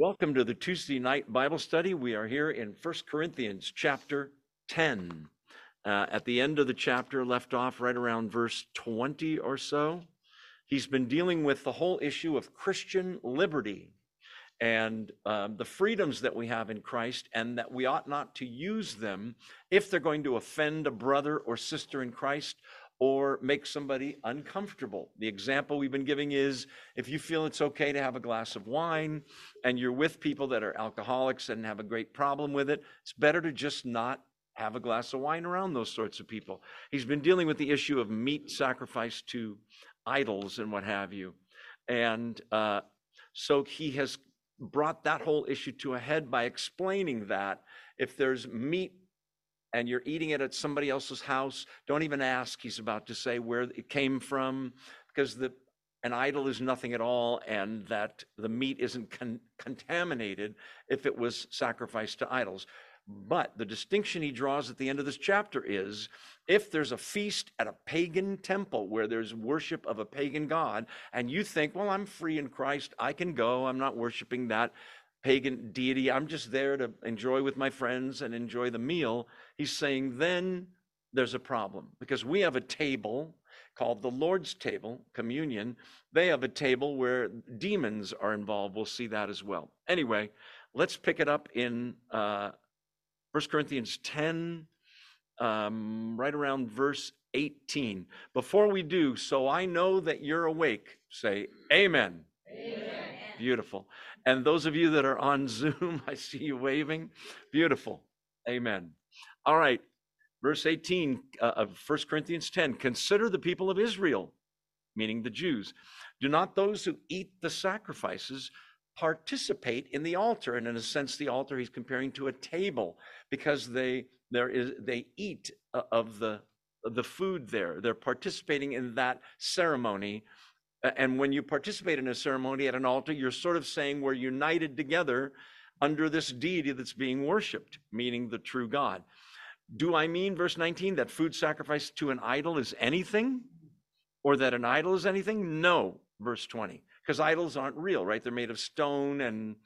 Welcome to the Tuesday night Bible study. We are here in 1 Corinthians chapter 10. Uh, at the end of the chapter, left off right around verse 20 or so, he's been dealing with the whole issue of Christian liberty and um, the freedoms that we have in Christ, and that we ought not to use them if they're going to offend a brother or sister in Christ or make somebody uncomfortable. The example we've been giving is if you feel it's okay to have a glass of wine and you're with people that are alcoholics and have a great problem with it, it's better to just not have a glass of wine around those sorts of people. He's been dealing with the issue of meat sacrificed to idols and what have you. And uh, so he has brought that whole issue to a head by explaining that if there's meat and you're eating it at somebody else's house, don't even ask, he's about to say, where it came from, because the an idol is nothing at all, and that the meat isn't con- contaminated if it was sacrificed to idols. But the distinction he draws at the end of this chapter is if there's a feast at a pagan temple where there's worship of a pagan god, and you think, well, I'm free in Christ, I can go, I'm not worshiping that pagan deity, I'm just there to enjoy with my friends and enjoy the meal, he's saying then there's a problem because we have a table called the Lord's table, communion. They have a table where demons are involved. We'll see that as well. Anyway, let's pick it up in uh, 1 Corinthians 10, um, right around verse 18. Before we do, so I know that you're awake, say, Amen. Amen. Beautiful. And those of you that are on Zoom, I see you waving. Beautiful. Amen. All right. Verse 18 uh, of 1 Corinthians 10 Consider the people of Israel, meaning the Jews. Do not those who eat the sacrifices participate in the altar? And in a sense, the altar he's comparing to a table because they there is they eat uh, of the the food there. They're participating in that ceremony and when you participate in a ceremony at an altar, you're sort of saying we're united together under this deity that's being worshiped, meaning the true God. Do I mean, verse 19, that food sacrificed to an idol is anything? Or that an idol is anything? No, verse 20, because idols aren't real, right? They're made of stone and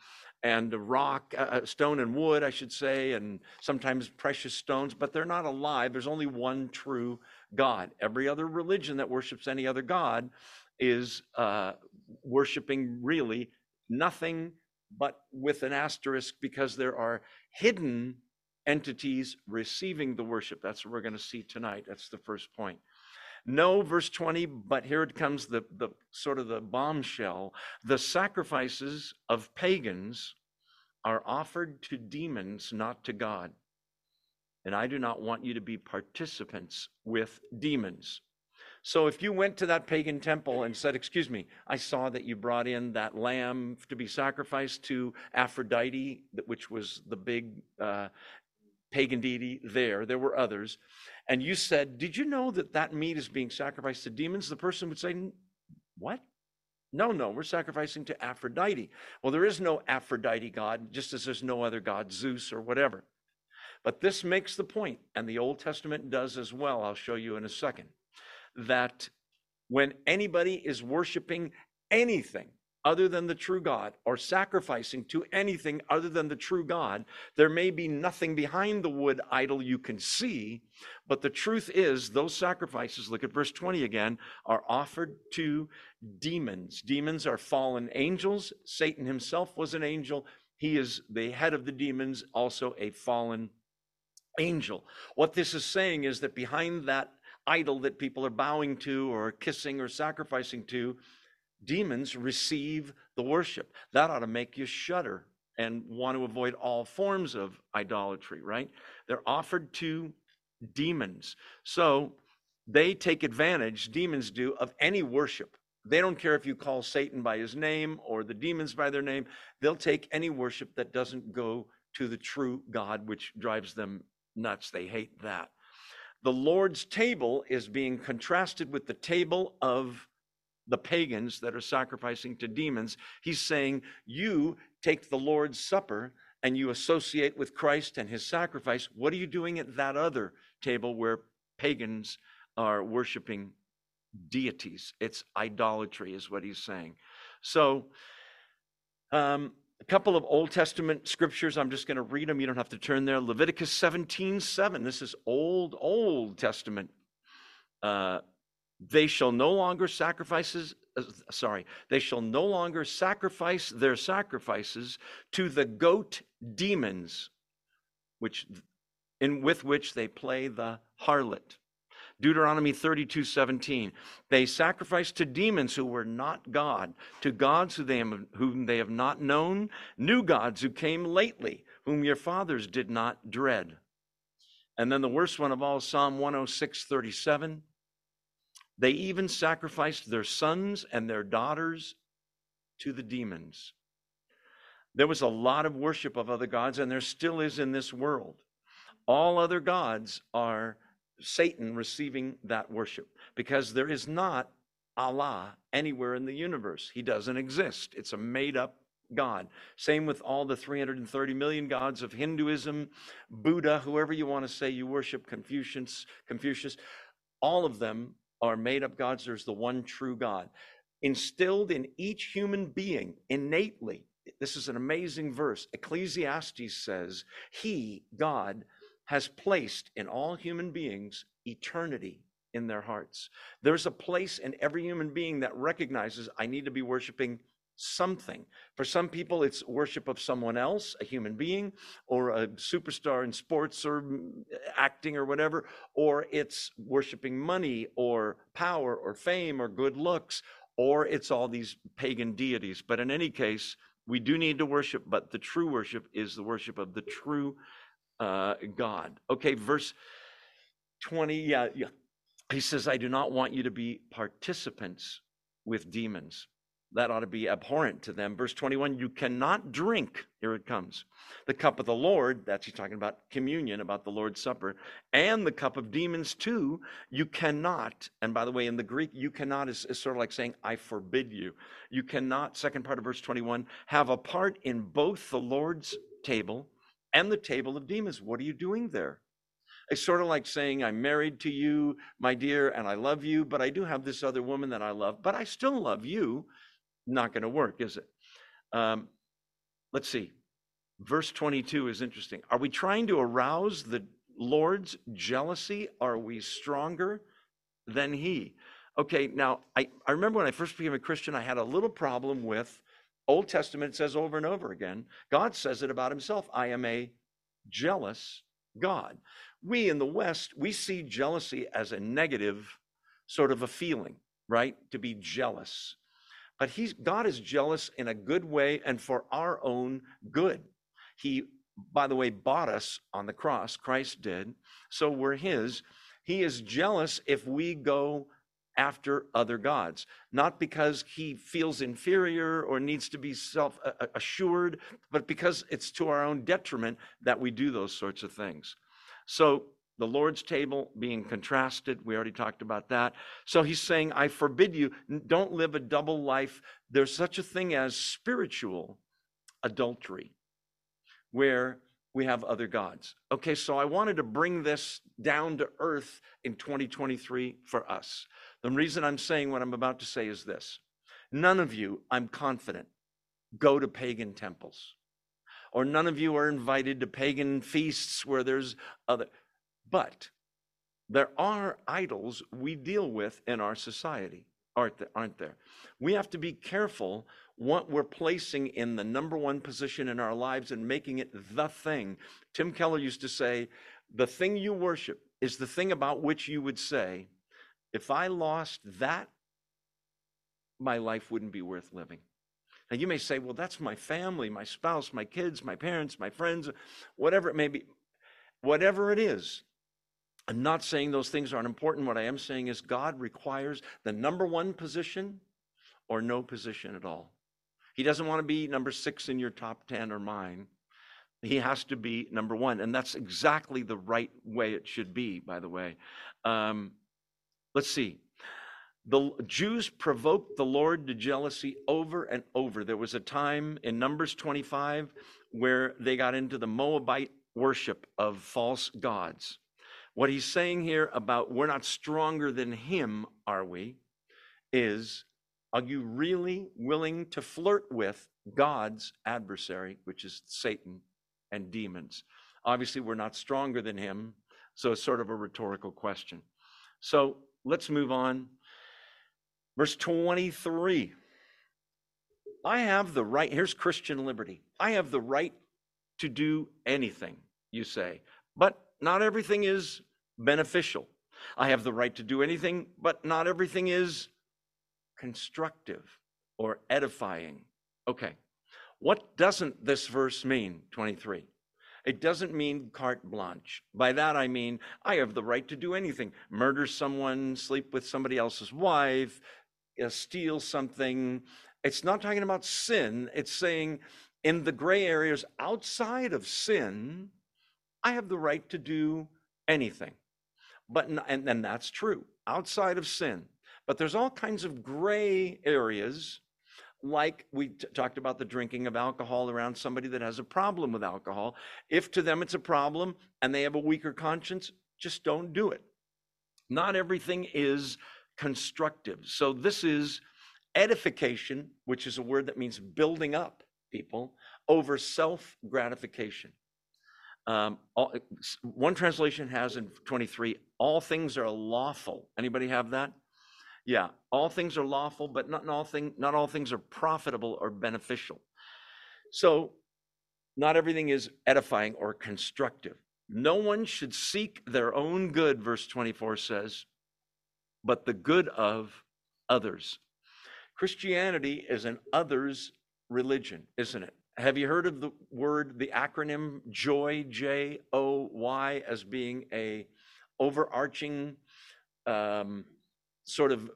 and rock, uh, uh, stone and wood, I should say, and sometimes precious stones, but they're not alive. There's only one true God. Every other religion that worships any other God is uh, worshiping really nothing but with an asterisk because there are hidden entities receiving the worship. That's what we're going to see tonight. That's the first point. No, verse 20, but here it comes the, the sort of the bombshell. The sacrifices of pagans are offered to demons, not to God. And I do not want you to be participants with demons. So if you went to that pagan temple and said, Excuse me, I saw that you brought in that lamb to be sacrificed to Aphrodite, which was the big uh, pagan deity there, there were others, and you said, Did you know that that meat is being sacrificed to demons? The person would say, What? No, no, we're sacrificing to Aphrodite. Well, there is no Aphrodite god, just as there's no other god, Zeus or whatever. But this makes the point, and the Old Testament does as well. I'll show you in a second that when anybody is worshiping anything other than the true God or sacrificing to anything other than the true God, there may be nothing behind the wood idol you can see, but the truth is those sacrifices, look at verse 20 again, are offered to demons. Demons are fallen angels. Satan himself was an angel. He is the head of the demons, also a fallen angel. What this is saying is that behind that idol that people are bowing to or kissing or sacrificing to, demons receive the worship. That ought to make you shudder and want to avoid all forms of idolatry, right? They're offered to demons. So they take advantage, demons do, of any worship. They don't care if you call Satan by his name or the demons by their name. They'll take any worship that doesn't go to the true God, which drives them nuts. They hate that. The Lord's table is being contrasted with the table of the pagans that are sacrificing to demons. He's saying, You take the Lord's Supper and you associate with Christ and his sacrifice. What are you doing at that other table where pagans are worshiping deities? It's idolatry, is what he's saying. So, um, a couple of Old Testament scriptures. I'm just going to read them. You don't have to turn there. Leviticus 17 7. This is Old, Old Testament. Uh, they shall no longer sacrifices uh, sorry they shall no longer sacrifice their sacrifices to the goat demons which in with which they play the harlot Deuteronomy 32 17. They sacrificed to demons who were not God, to gods who they whom they have not known, new gods who came lately, whom your fathers did not dread. And then the worst one of all, Psalm 106 37. They even sacrificed their sons and their daughters to the demons. There was a lot of worship of other gods, and there still is in this world. All other gods are Satan receiving that worship because there is not Allah anywhere in the universe. He doesn't exist. It's a made up God. Same with all the 330 million gods of Hinduism, Buddha, whoever you want to say you worship, Confucius, Confucius, all of them are made up gods. There's the one true God. Instilled in each human being innately, this is an amazing verse. Ecclesiastes says, He, God, has placed in all human beings eternity in their hearts. There's a place in every human being that recognizes I need to be worshiping something. For some people, it's worship of someone else, a human being, or a superstar in sports or acting or whatever, or it's worshiping money or power or fame or good looks, or it's all these pagan deities. But in any case, we do need to worship, but the true worship is the worship of the true uh, God. Okay, verse 20. Yeah, yeah. He says, I do not want you to be participants with demons. That ought to be abhorrent to them. Verse 21 You cannot drink, here it comes, the cup of the Lord, that's he's talking about communion, about the Lord's Supper, and the cup of demons too. You cannot, and by the way, in the Greek, you cannot is, is sort of like saying, I forbid you. You cannot, second part of verse 21, have a part in both the Lord's table and the table of demons. What are you doing there? It's sort of like saying, I'm married to you, my dear, and I love you, but I do have this other woman that I love, but I still love you. Not going to work, is it? Um, let's see. Verse 22 is interesting. Are we trying to arouse the Lord's jealousy? Are we stronger than He? Okay, now I, I remember when I first became a Christian, I had a little problem with Old Testament says over and over again, God says it about himself I am a jealous God. We in the West, we see jealousy as a negative sort of a feeling, right? To be jealous. But he's God is jealous in a good way and for our own good. He, by the way, bought us on the cross, Christ did. So we're his. He is jealous if we go after other gods, not because he feels inferior or needs to be self uh, uh, assured, but because it's to our own detriment that we do those sorts of things. So, the Lord's table being contrasted, we already talked about that. So, he's saying, I forbid you, don't live a double life. There's such a thing as spiritual adultery, where we have other gods. Okay, so I wanted to bring this down to earth in 2023 for us. The reason I'm saying what I'm about to say is this none of you, I'm confident, go to pagan temples, or none of you are invited to pagan feasts where there's other. But there are idols we deal with in our society, aren't there? We have to be careful what we're placing in the number one position in our lives and making it the thing. Tim Keller used to say, the thing you worship is the thing about which you would say, if I lost that, my life wouldn't be worth living. Now, you may say, well, that's my family, my spouse, my kids, my parents, my friends, whatever it may be. Whatever it is, I'm not saying those things aren't important. What I am saying is God requires the number one position or no position at all. He doesn't want to be number six in your top 10 or mine. He has to be number one. And that's exactly the right way it should be, by the way. Um, Let's see. The Jews provoked the Lord to jealousy over and over. There was a time in Numbers 25 where they got into the Moabite worship of false gods. What he's saying here about we're not stronger than him, are we? Is are you really willing to flirt with God's adversary, which is Satan and demons. Obviously, we're not stronger than him, so it's sort of a rhetorical question. So let's move on. Verse 23 I have the right, here's Christian liberty. I have the right to do anything, you say, but not everything is beneficial. I have the right to do anything, but not everything is constructive or edifying. Okay, what doesn't this verse mean, 23? It doesn't mean carte blanche. By that I mean I have the right to do anything murder someone, sleep with somebody else's wife, uh, steal something. It's not talking about sin. It's saying in the gray areas outside of sin, I have the right to do anything. But and, and that's true outside of sin. But there's all kinds of gray areas like we t- talked about the drinking of alcohol around somebody that has a problem with alcohol. If to them it's a problem and they have a weaker conscience, just don't do it. Not everything is constructive. So this is edification, which is a word that means building up people, over self gratification. Um, all, one translation has in 23, all things are lawful. Anybody have that? Yeah, all things are lawful, but not all thing, not all things are profitable or beneficial. So, not everything is edifying or constructive. No one should seek their own good, verse 24 says, but the good of others. Christianity is an others religion, isn't it? Have you heard of the word, the acronym JOY, J O Y, as being a overarching um, sort of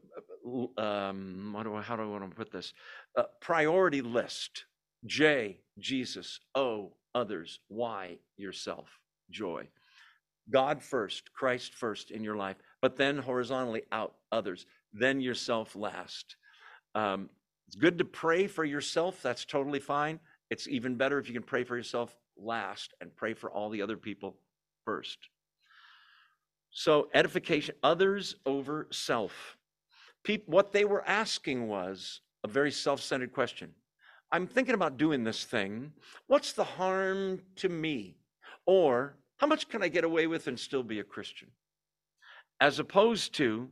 um, do I, how do I want to put this? Uh, priority list. J, Jesus. O, others. Y, yourself. Joy. God first, Christ first in your life, but then horizontally out, others. Then yourself last. Um, it's good to pray for yourself. That's totally fine. It's even better if you can pray for yourself last and pray for all the other people first. So, edification, others over self. People, what they were asking was a very self centered question. I'm thinking about doing this thing. What's the harm to me? Or how much can I get away with and still be a Christian? As opposed to,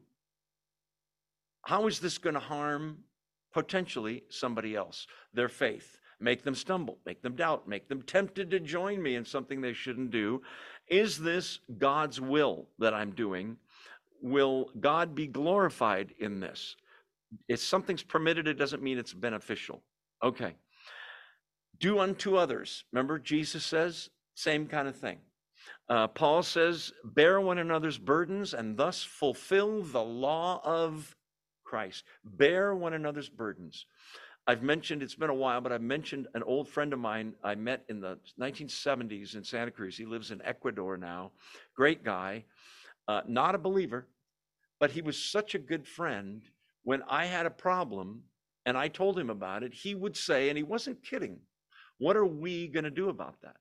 how is this going to harm potentially somebody else, their faith? Make them stumble, make them doubt, make them tempted to join me in something they shouldn't do, is this God's will that I'm doing? Will God be glorified in this? If something's permitted, it doesn't mean it's beneficial. Okay. Do unto others. Remember, Jesus says, same kind of thing. Uh, Paul says, bear one another's burdens and thus fulfill the law of Christ. Bear one another's burdens. I've mentioned, it's been a while, but I've mentioned an old friend of mine I met in the 1970s in Santa Cruz. He lives in Ecuador now. Great guy, uh, not a believer, but he was such a good friend. When I had a problem and I told him about it, he would say, and he wasn't kidding, What are we going to do about that?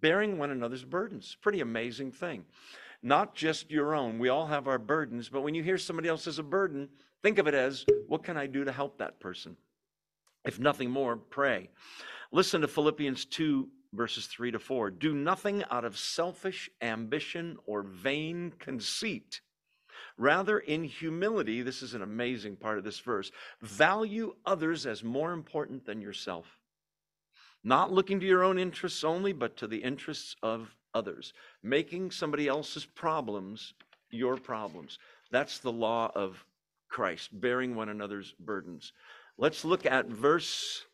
Bearing one another's burdens. Pretty amazing thing. Not just your own. We all have our burdens, but when you hear somebody else has a burden, Think of it as what can I do to help that person? If nothing more, pray. Listen to Philippians 2, verses 3 to 4. Do nothing out of selfish ambition or vain conceit. Rather, in humility, this is an amazing part of this verse, value others as more important than yourself. Not looking to your own interests only, but to the interests of others. Making somebody else's problems your problems. That's the law of Christ, bearing one another's burdens. Let's look at verse.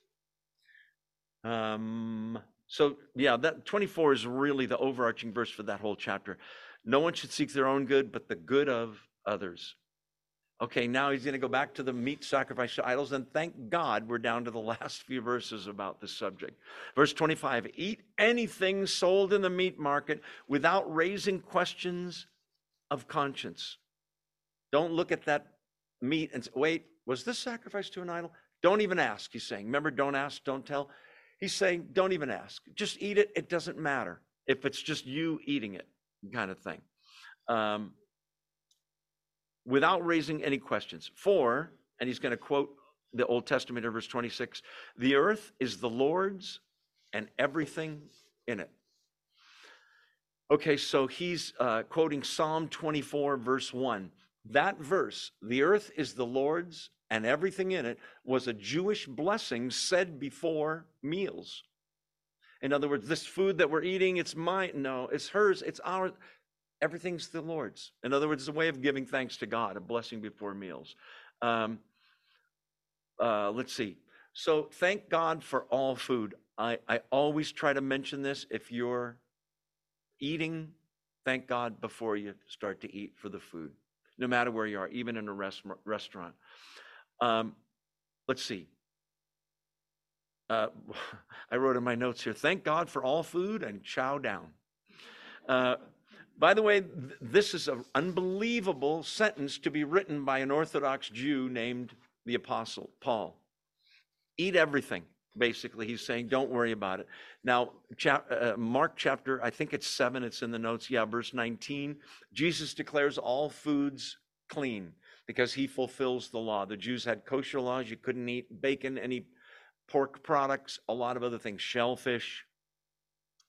Um, so, yeah, that 24 is really the overarching verse for that whole chapter. No one should seek their own good, but the good of others. Okay, now he's going to go back to the meat sacrifice to idols, and thank God we're down to the last few verses about this subject. Verse 25 Eat anything sold in the meat market without raising questions of conscience. Don't look at that meat and say, wait, was this sacrifice to an idol? Don't even ask, he's saying. Remember, don't ask, don't tell? He's saying, don't even ask. Just eat it. It doesn't matter if it's just you eating it, kind of thing. Um, without raising any questions. For, and he's going to quote the Old Testament in verse 26. The earth is the Lord's and everything in it. Okay, so he's uh, quoting Psalm 24, verse 1. That verse, the earth is the Lord's and everything in it, was a Jewish blessing said before meals. In other words, this food that we're eating, it's mine. No, it's hers, it's ours. Everything's the Lord's. In other words, it's a way of giving thanks to God, a blessing before meals. Um, uh, let's see. So thank God for all food. I, I always try to mention this. If you're eating, thank God before you start to eat for the food, no matter where you are, even in a rest, restaurant. Um, let's see. Uh, I wrote in my notes here thank God for all food and chow down. Uh, by the way, th- this is an unbelievable sentence to be written by an Orthodox Jew named the Apostle Paul. Eat everything, basically. He's saying, don't worry about it. Now, uh, Mark chapter, I think it's seven, it's in the notes. Yeah, verse 19. Jesus declares all foods clean because he fulfills the law. The Jews had kosher laws. You couldn't eat bacon, any pork products, a lot of other things, shellfish.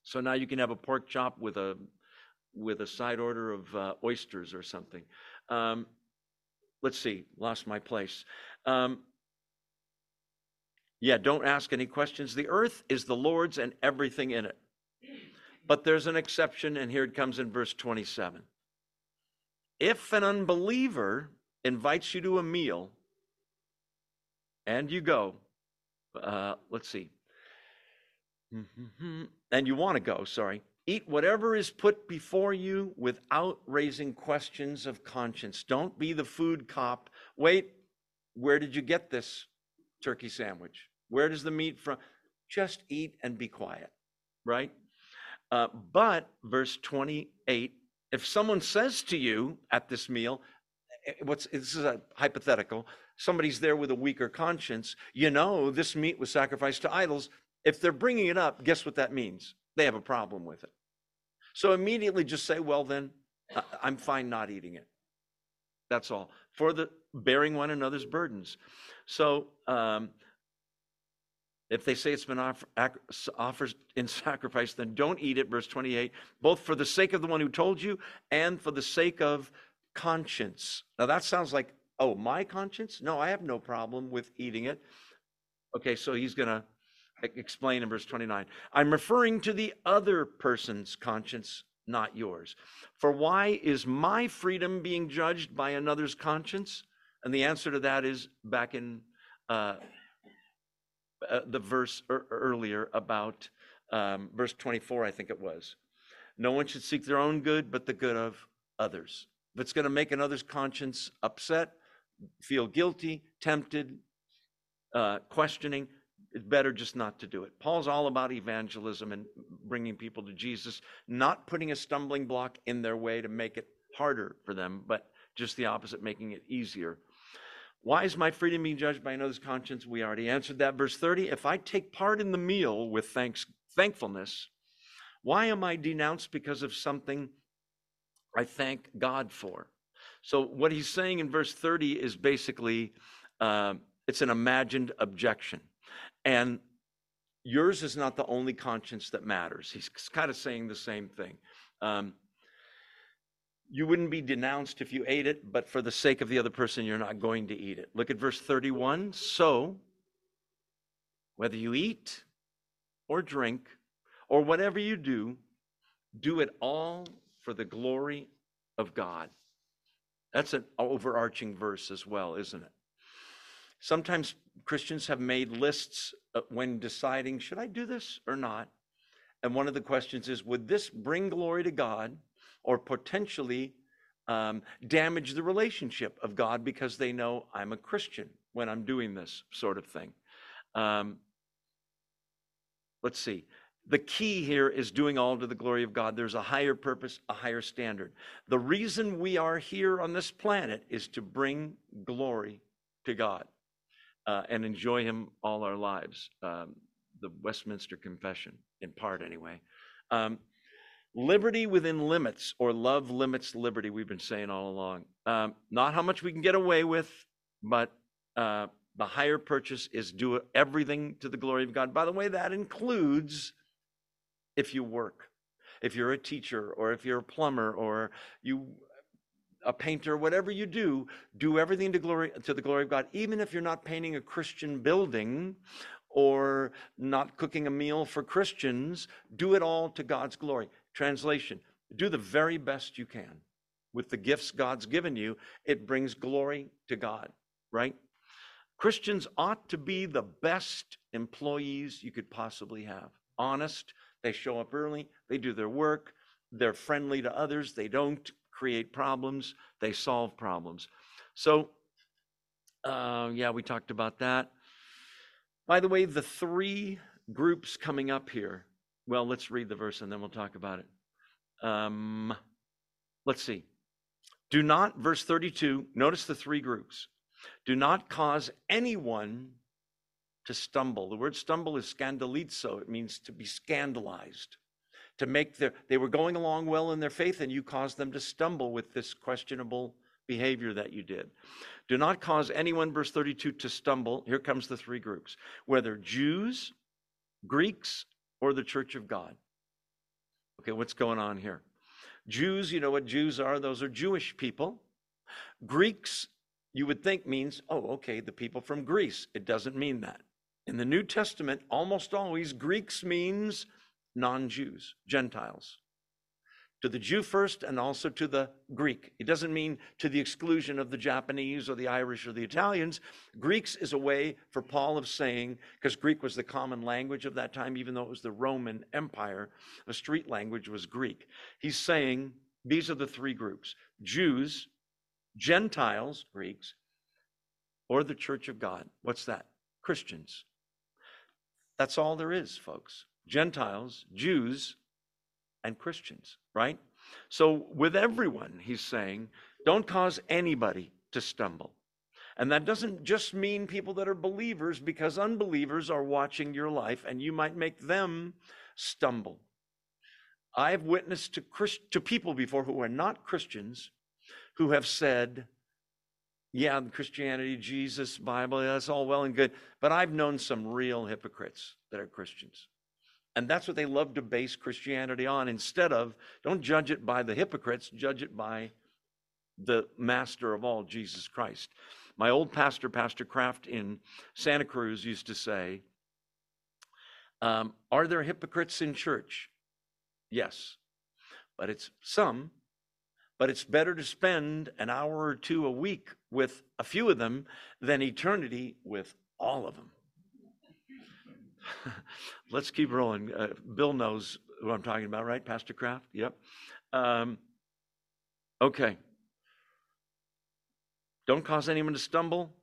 So now you can have a pork chop with a with a side order of uh, oysters or something. Um, let's see, lost my place. Um, yeah, don't ask any questions. The earth is the Lord's and everything in it. But there's an exception, and here it comes in verse 27. If an unbeliever invites you to a meal and you go, uh, let's see, and you want to go, sorry, eat whatever is put before you without raising questions of conscience. Don't be the food cop. Wait, where did you get this turkey sandwich? Where does the meat from? Just eat and be quiet, right? Uh, but verse 28 if someone says to you at this meal, eh, what's this is a hypothetical, somebody's there with a weaker conscience, you know, this meat was sacrificed to idols. If they're bringing it up, guess what that means? They have a problem with it. So immediately just say, well, then I'm fine not eating it. That's all. For the bearing one another's burdens. So um, if they say it's been offer, offered in sacrifice, then don't eat it, verse 28, both for the sake of the one who told you and for the sake of conscience. Now that sounds like, oh, my conscience? No, I have no problem with eating it. Okay, so he's going to explain in verse 29 I'm referring to the other person's conscience, not yours. For why is my freedom being judged by another's conscience? And the answer to that is back in uh, uh, the verse er- earlier about um, verse 24, I think it was. No one should seek their own good, but the good of others. If it's going to make another's conscience upset, feel guilty, tempted, uh, questioning, it's better just not to do it. Paul's all about evangelism and bringing people to Jesus, not putting a stumbling block in their way to make it harder for them, but just the opposite, making it easier why is my freedom being judged by another's conscience? We already answered that. Verse 30 If I take part in the meal with thanks, thankfulness, why am I denounced because of something I thank God for? So, what he's saying in verse 30 is basically uh, it's an imagined objection. And yours is not the only conscience that matters. He's kind of saying the same thing. Um, you wouldn't be denounced if you ate it, but for the sake of the other person, you're not going to eat it. Look at verse 31. So, whether you eat or drink or whatever you do, do it all for the glory of God. That's an overarching verse as well, isn't it? Sometimes Christians have made lists when deciding, should I do this or not? And one of the questions is, would this bring glory to God? or potentially um, damage the relationship of God because they know I'm a Christian when I'm doing this sort of thing. Um, let's see. The key here is doing all to the glory of God. There's a higher purpose, a higher standard. The reason we are here on this planet is to bring glory to God uh, and enjoy Him all our lives. Um, the Westminster Confession, in part anyway. Um, Liberty within limits, or love limits liberty, we've been saying all along. Um, not how much we can get away with, but uh, The higher purchase is do everything to the glory of God. By the way, that includes if you work, if you're a teacher, or if you're a plumber, or you a painter, whatever you do, do everything to glory to the glory of God. Even if you're not painting a Christian building or not cooking a meal for Christians, do it all to God's glory. Translation: Do the very best you can with the gifts God's given you. It brings glory to God, right? Christians ought to be the best employees you could possibly have. Honest, they show up early, they do their work, they're friendly to others, they don't create problems, they solve problems. So, uh, yeah, we talked about that. By the way, the three groups coming up here, well, let's read the verse and then we'll talk about it. Um, let's see. Do not, verse 32, notice the three groups. Do not cause anyone to stumble. The word stumble is scandalizo, it means to be scandalized to make their they were going along well in their faith and you caused them to stumble with this questionable behavior that you did. Do not cause anyone verse 32 to stumble. Here comes the three groups whether jews greeks or the church of god. Okay what's going on here? Jews you know what jews are? Those are jewish people. Greeks you would think means oh okay the people from greece. It doesn't mean that. In the new testament almost always greeks means non Jews, Gentiles. To the Jew first and also to the Greek. It doesn't mean to the exclusion of the Japanese or the Irish or the Italians. Greeks is a way for Paul of saying, because Greek was the common language of that time, even though it was the Roman Empire, the street language was Greek. He's saying these are the three groups Jews, Gentiles, Greeks, or the church of God. What's that? Christians. That's all there is, folks. Gentiles, Jews, and Christians, right? So, with everyone, he's saying, don't cause anybody to stumble. And that doesn't just mean people that are believers, because unbelievers are watching your life and you might make them stumble. I've witnessed to, Christ, to people before who are not Christians who have said, Yeah, Christianity, Jesus, Bible, that's all well and good. But I've known some real hypocrites that are Christians. And that's what they love to base Christianity on instead of don't judge it by the hypocrites, judge it by the master of all, Jesus Christ. My old pastor, Pastor Kraft in Santa Cruz, used to say, um, Are there hypocrites in church? Yes, but it's some, but it's better to spend an hour or two a week with a few of them than eternity with all of them. Let's keep rolling. Uh, Bill knows who I'm talking about, right? Pastor Kraft? Yep. Um, okay. Don't cause anyone to stumble.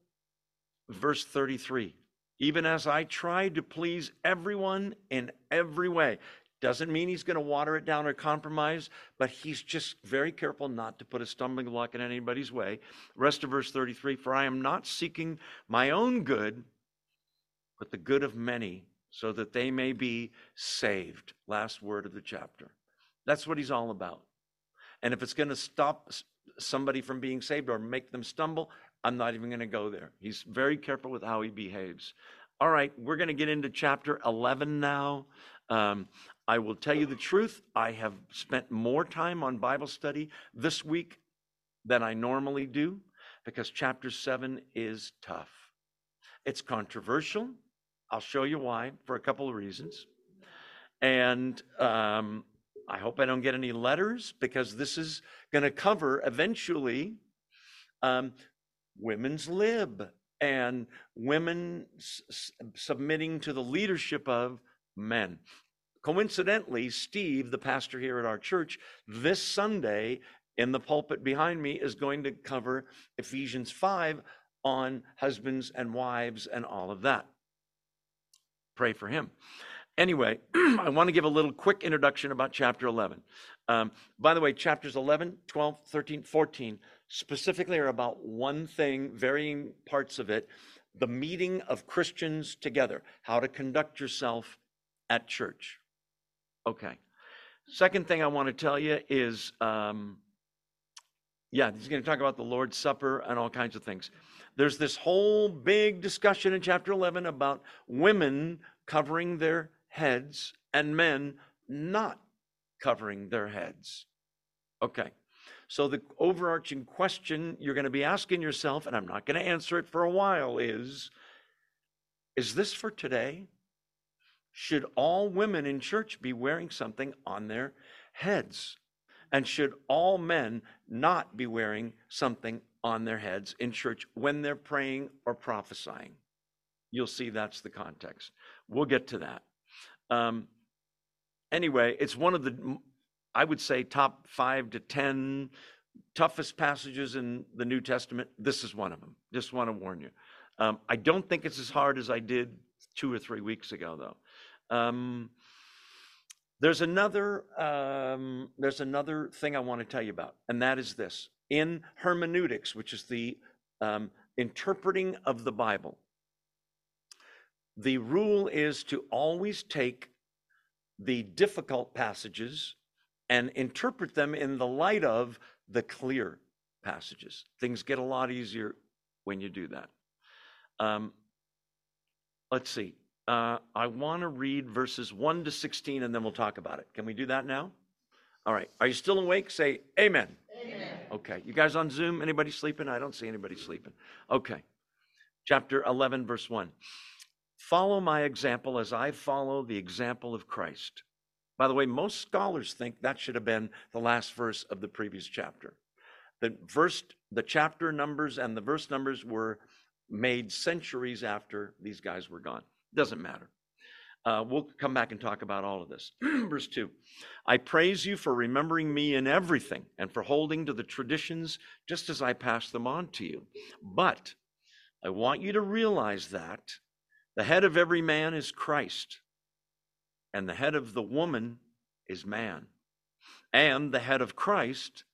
Verse 33 Even as I tried to please everyone in every way. Doesn't mean he's going to water it down or compromise, but he's just very careful not to put a stumbling block in anybody's way. Rest of verse 33 For I am not seeking my own good, but the good of many so that they may be saved. Last word of the chapter. That's what he's all about. And if it's going to stop somebody from being saved or make them stumble, I'm not even going to go there. He's very careful with how he behaves. All right, we're going to get into chapter 11 now. Um, I will tell you the truth. I have spent more time on Bible study this week than I normally do because chapter 7 is tough. It's controversial. I'll show you why for a couple of reasons. And um, I hope I don't get any letters because this is going to cover eventually um, women's lib and women s- submitting to the leadership of men. Coincidentally, Steve, the pastor here at our church, this Sunday in the pulpit behind me is going to cover Ephesians 5 on husbands and wives and all of that pray for him. Anyway, I want to give a little quick introduction about chapter 11. Um, by the way, chapters 11, 12, 13, 14 specifically are about one thing, varying parts of it the meeting of Christians together, how to conduct yourself at church. Okay. Second thing I want to tell you is um, yeah, he's going to talk about the Lord's Supper and all kinds of things. There's this whole big discussion in chapter 11 about women covering their heads and men not covering their heads. Okay. So, the overarching question you're going to be asking yourself, and I'm not going to answer it for a while, is Is this for today? Should all women in church be wearing something on their heads? And should all men not be wearing something on their heads in church when they're praying or prophesying? You'll see that's the context. We'll get to that. Um, anyway, it's one of the, I would say, top five to 10 toughest passages in the New Testament. This is one of them. Just want to warn you. Um, I don't think it's as hard as I did two or three weeks ago, though. Um, there's another um, there's another thing I want to tell you about, and that is this: in hermeneutics, which is the um, interpreting of the Bible, the rule is to always take the difficult passages and interpret them in the light of the clear passages. Things get a lot easier when you do that. Um, let's see. Uh, I want to read verses 1 to 16 and then we'll talk about it. Can we do that now? All right. Are you still awake? Say amen. Okay. You guys on Zoom? Anybody sleeping? I don't see anybody sleeping. Okay. Chapter 11, verse 1. Follow my example as I follow the example of Christ. By the way, most scholars think that should have been the last verse of the previous chapter. The verse, the chapter numbers and the verse numbers were made centuries after these guys were gone. Doesn't matter. Uh, we'll come back and talk about all of this. Verse 2 I praise you for remembering me in everything and for holding to the traditions just as I pass them on to you. But I want you to realize that the head of every man is Christ, and the head of the woman is man, and the head of Christ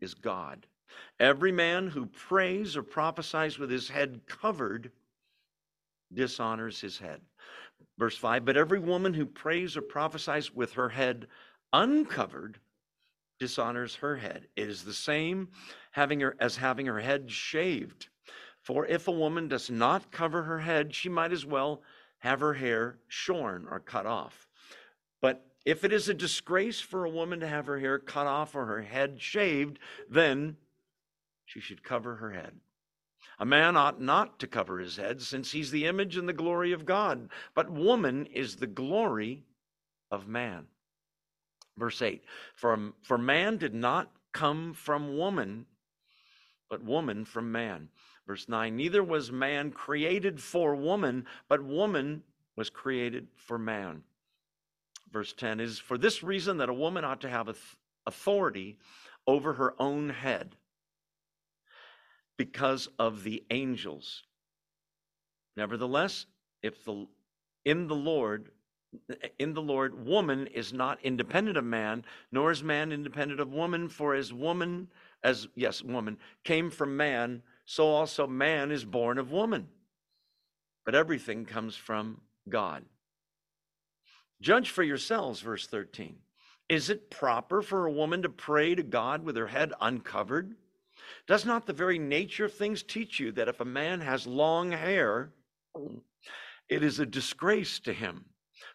is God. Every man who prays or prophesies with his head covered dishonors his head. Verse 5 But every woman who prays or prophesies with her head uncovered dishonors her head. It is the same having her as having her head shaved. For if a woman does not cover her head, she might as well have her hair shorn or cut off. But if it is a disgrace for a woman to have her hair cut off or her head shaved, then she should cover her head. A man ought not to cover his head, since he's the image and the glory of God, but woman is the glory of man. Verse 8 For, for man did not come from woman, but woman from man. Verse 9 Neither was man created for woman, but woman was created for man. Verse 10 is for this reason that a woman ought to have authority over her own head because of the angels. Nevertheless, if the in the Lord in the Lord woman is not independent of man, nor is man independent of woman, for as woman as yes, woman came from man, so also man is born of woman. But everything comes from God. Judge for yourselves, verse 13. Is it proper for a woman to pray to God with her head uncovered? Does not the very nature of things teach you that if a man has long hair, it is a disgrace to him?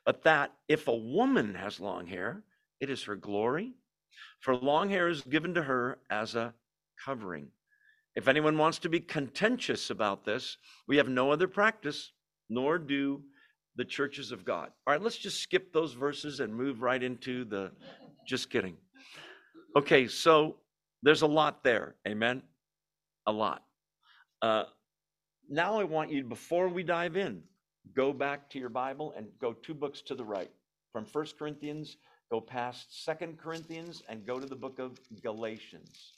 But that if a woman has long hair, it is her glory, for long hair is given to her as a covering. If anyone wants to be contentious about this, we have no other practice, nor do the churches of God. All right, let's just skip those verses and move right into the just kidding. Okay, so there's a lot there. Amen. A lot. Uh, now I want you, before we dive in, go back to your Bible and go two books to the right. From First Corinthians, go past Second Corinthians, and go to the book of Galatians.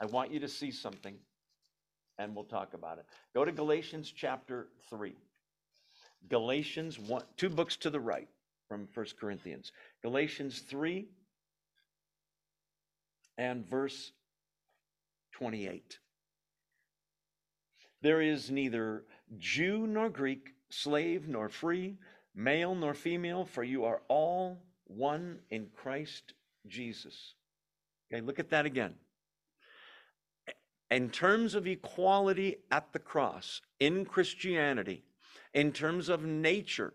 I want you to see something, and we'll talk about it. Go to Galatians chapter 3. Galatians 1, two books to the right from First Corinthians. Galatians 3 and verse 28. There is neither Jew nor Greek, slave nor free, male nor female, for you are all one in Christ Jesus. Okay, look at that again in terms of equality at the cross, in Christianity, in terms of nature,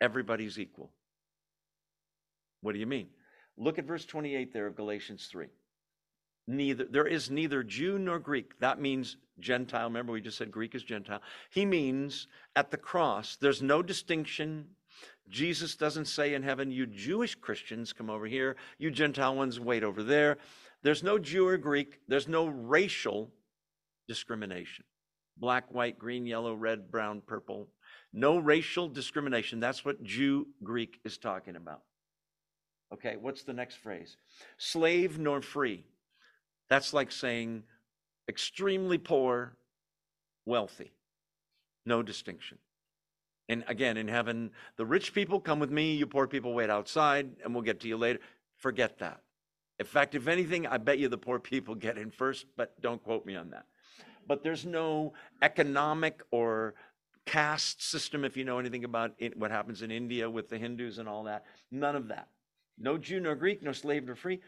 everybody's equal. What do you mean? Look at verse 28 there of Galatians 3. Neither there is neither Jew nor Greek. That means Gentile. Remember, we just said Greek is Gentile. He means at the cross, there's no distinction. Jesus doesn't say in heaven, you Jewish Christians come over here, you Gentile ones wait over there. There's no Jew or Greek, there's no racial discrimination black, white, green, yellow, red, brown, purple. No racial discrimination. That's what Jew Greek is talking about. Okay, what's the next phrase? Slave nor free. That's like saying extremely poor, wealthy. No distinction. And again, in heaven, the rich people come with me, you poor people wait outside, and we'll get to you later. Forget that. In fact, if anything, I bet you the poor people get in first, but don't quote me on that. But there's no economic or caste system, if you know anything about it, what happens in India with the Hindus and all that. None of that. No Jew nor Greek, no slave nor free,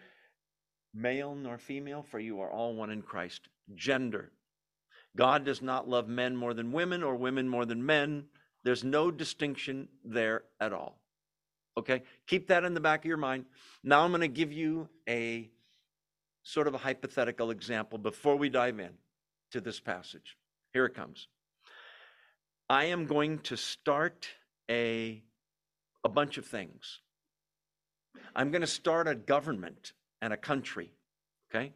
male nor female, for you are all one in Christ. Gender. God does not love men more than women or women more than men. There's no distinction there at all. Okay, keep that in the back of your mind. Now I'm going to give you a sort of a hypothetical example before we dive in to this passage. Here it comes. I am going to start a, a bunch of things. I'm going to start a government and a country. Okay.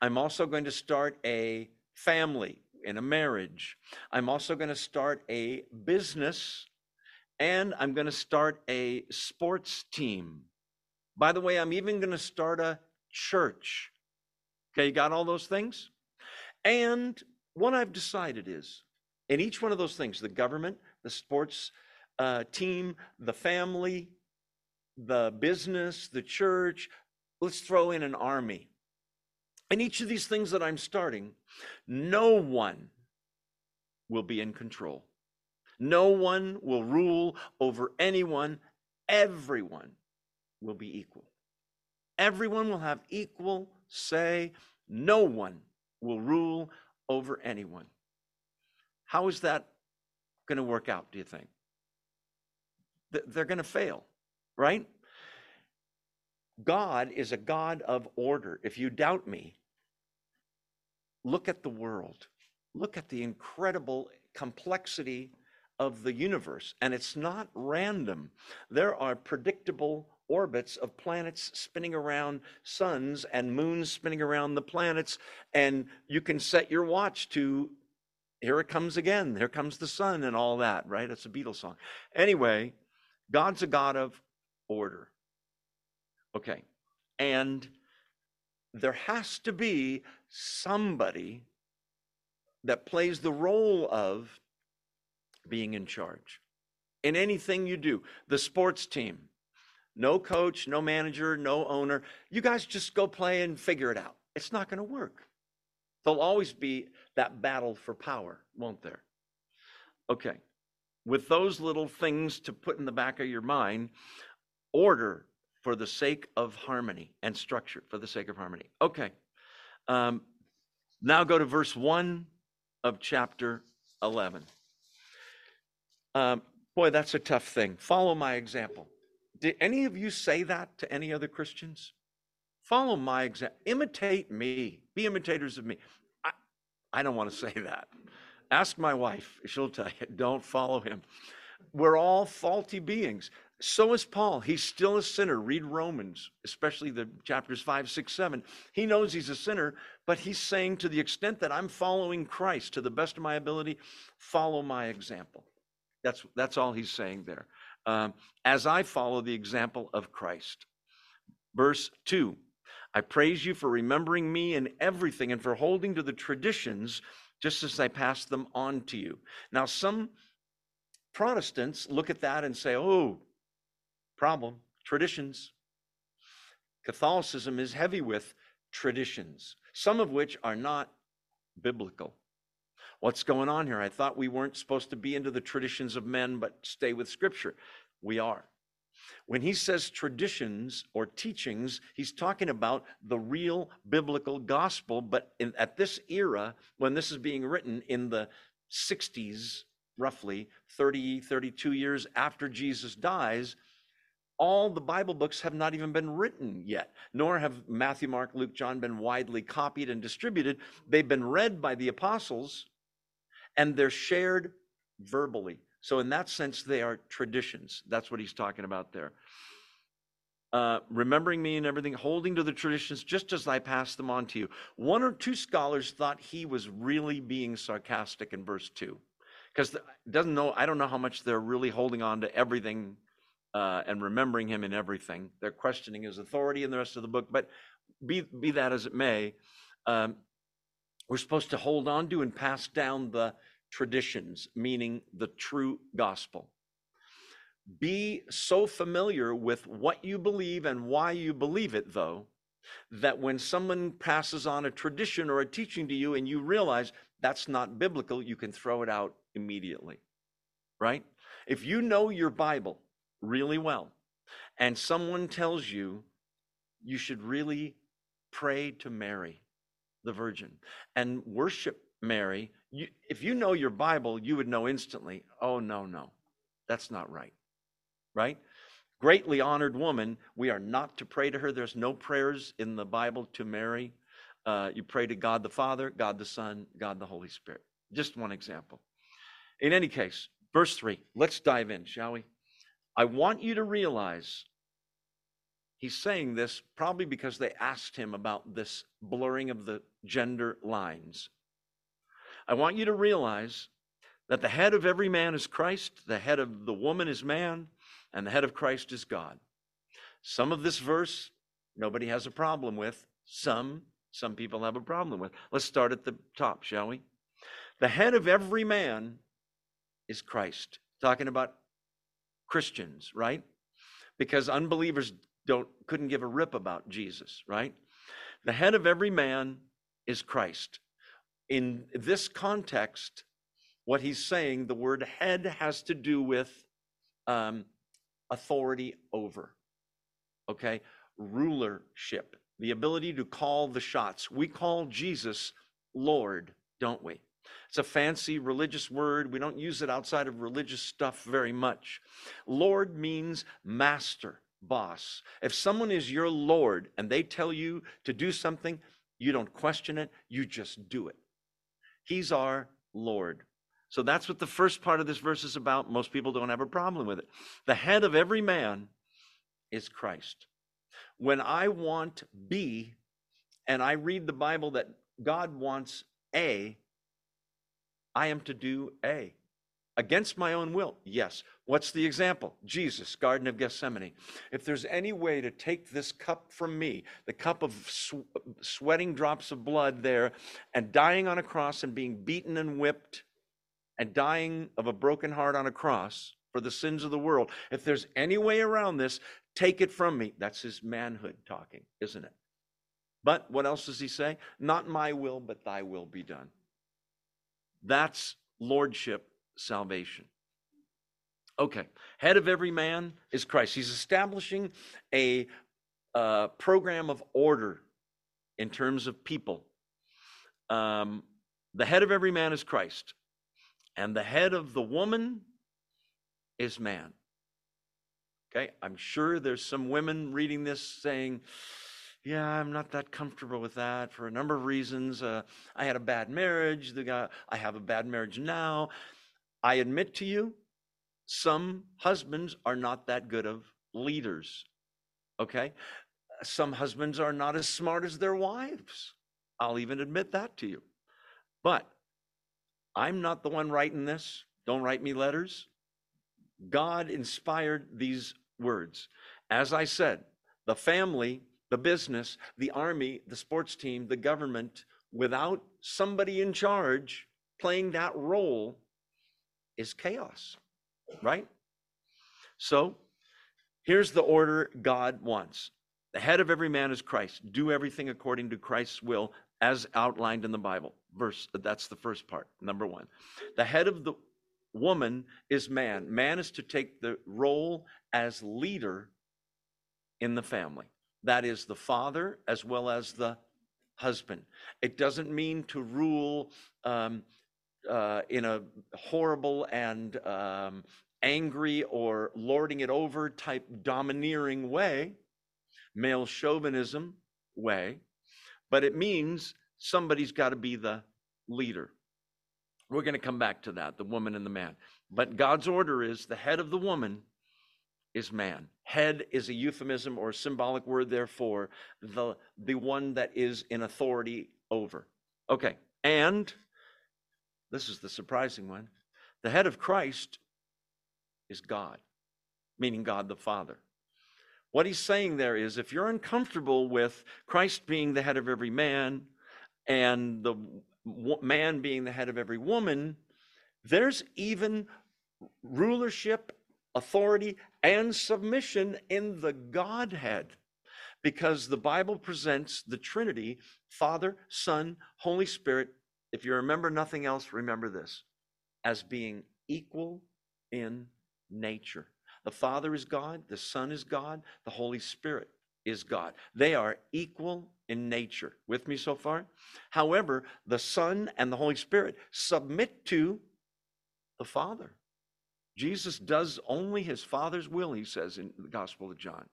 I'm also going to start a family in a marriage. I'm also going to start a business and I'm going to start a sports team. By the way, I'm even going to start a church. Okay, you got all those things? And what I've decided is in each one of those things the government, the sports uh, team, the family, the business, the church, let's throw in an army. In each of these things that I'm starting, no one will be in control. No one will rule over anyone. Everyone will be equal. Everyone will have equal say. No one will rule over anyone. How is that going to work out, do you think? They're going to fail, right? God is a God of order. If you doubt me, look at the world. Look at the incredible complexity of the universe. And it's not random. There are predictable orbits of planets spinning around suns and moons spinning around the planets. And you can set your watch to here it comes again. Here comes the sun and all that, right? It's a Beatles song. Anyway, God's a God of order. Okay. And there has to be somebody that plays the role of being in charge in anything you do. The sports team, no coach, no manager, no owner. You guys just go play and figure it out. It's not going to work. There'll always be that battle for power, won't there? Okay. With those little things to put in the back of your mind, order for the sake of harmony and structure for the sake of harmony. Okay. Um, now go to verse 1 of chapter 11. Um, boy, that's a tough thing. Follow my example. Did any of you say that to any other Christians? Follow my example. Imitate me. Be imitators of me. I, I don't want to say that. Ask my wife. She'll tell you, don't follow him. We're all faulty beings. So is Paul. He's still a sinner. Read Romans, especially the chapters 5, 6, 7. He knows he's a sinner, but he's saying to the extent that I'm following Christ to the best of my ability, follow my example. That's, that's all he's saying there. Um, as I follow the example of Christ. Verse 2 I praise you for remembering me in everything and for holding to the traditions just as I pass them on to you. Now, some Protestants look at that and say, oh, problem, traditions. Catholicism is heavy with traditions, some of which are not biblical. What's going on here? I thought we weren't supposed to be into the traditions of men, but stay with Scripture. We are. When he says traditions or teachings, he's talking about the real biblical gospel. But in, at this era, when this is being written in the 60s, roughly 30, 32 years after Jesus dies, all the Bible books have not even been written yet, nor have Matthew, Mark, Luke, John been widely copied and distributed. They've been read by the apostles and they're shared verbally. So, in that sense, they are traditions. That's what he's talking about there. Uh, remembering me and everything, holding to the traditions just as I pass them on to you. One or two scholars thought he was really being sarcastic in verse 2 because doesn't know i don't know how much they're really holding on to everything uh, and remembering him in everything they're questioning his authority in the rest of the book but be, be that as it may um, we're supposed to hold on to and pass down the traditions meaning the true gospel be so familiar with what you believe and why you believe it though that when someone passes on a tradition or a teaching to you and you realize that's not biblical, you can throw it out immediately, right? If you know your Bible really well and someone tells you you should really pray to Mary, the Virgin, and worship Mary, you, if you know your Bible, you would know instantly, oh, no, no, that's not right, right? Greatly honored woman, we are not to pray to her. There's no prayers in the Bible to Mary. Uh, you pray to God the Father, God the Son, God the Holy Spirit. Just one example. In any case, verse 3, let's dive in, shall we? I want you to realize he's saying this probably because they asked him about this blurring of the gender lines. I want you to realize that the head of every man is Christ, the head of the woman is man, and the head of Christ is God. Some of this verse nobody has a problem with, some some people have a problem with. Let's start at the top, shall we? The head of every man is Christ. Talking about Christians, right? Because unbelievers don't couldn't give a rip about Jesus, right? The head of every man is Christ. In this context, what he's saying, the word head has to do with um, authority over, okay? Rulership the ability to call the shots. We call Jesus Lord, don't we? It's a fancy religious word. We don't use it outside of religious stuff very much. Lord means master, boss. If someone is your Lord and they tell you to do something, you don't question it, you just do it. He's our Lord. So that's what the first part of this verse is about. Most people don't have a problem with it. The head of every man is Christ. When I want B and I read the Bible that God wants A, I am to do A. Against my own will, yes. What's the example? Jesus, Garden of Gethsemane. If there's any way to take this cup from me, the cup of sw- sweating drops of blood there, and dying on a cross and being beaten and whipped and dying of a broken heart on a cross for the sins of the world, if there's any way around this, Take it from me. That's his manhood talking, isn't it? But what else does he say? Not my will, but thy will be done. That's lordship salvation. Okay, head of every man is Christ. He's establishing a uh, program of order in terms of people. Um, the head of every man is Christ, and the head of the woman is man. Okay, I'm sure there's some women reading this saying, yeah, I'm not that comfortable with that for a number of reasons. Uh, I had a bad marriage. The guy, I have a bad marriage now. I admit to you, some husbands are not that good of leaders. Okay, some husbands are not as smart as their wives. I'll even admit that to you. But I'm not the one writing this. Don't write me letters. God inspired these words. As I said, the family, the business, the army, the sports team, the government, without somebody in charge playing that role is chaos, right? So here's the order God wants. The head of every man is Christ. Do everything according to Christ's will as outlined in the Bible. Verse that's the first part, number 1. The head of the woman is man. Man is to take the role as leader in the family. That is the father as well as the husband. It doesn't mean to rule um, uh, in a horrible and um, angry or lording it over type domineering way, male chauvinism way, but it means somebody's got to be the leader. We're going to come back to that, the woman and the man. But God's order is the head of the woman is man. Head is a euphemism or a symbolic word, therefore, the, the one that is in authority over. Okay, and this is the surprising one the head of Christ is God, meaning God the Father. What he's saying there is if you're uncomfortable with Christ being the head of every man and the man being the head of every woman, there's even rulership, authority, and submission in the Godhead. Because the Bible presents the Trinity, Father, Son, Holy Spirit. If you remember nothing else, remember this as being equal in nature. The Father is God, the Son is God, the Holy Spirit is God. They are equal in nature. With me so far? However, the Son and the Holy Spirit submit to the Father. Jesus does only his Father's will, he says in the Gospel of John.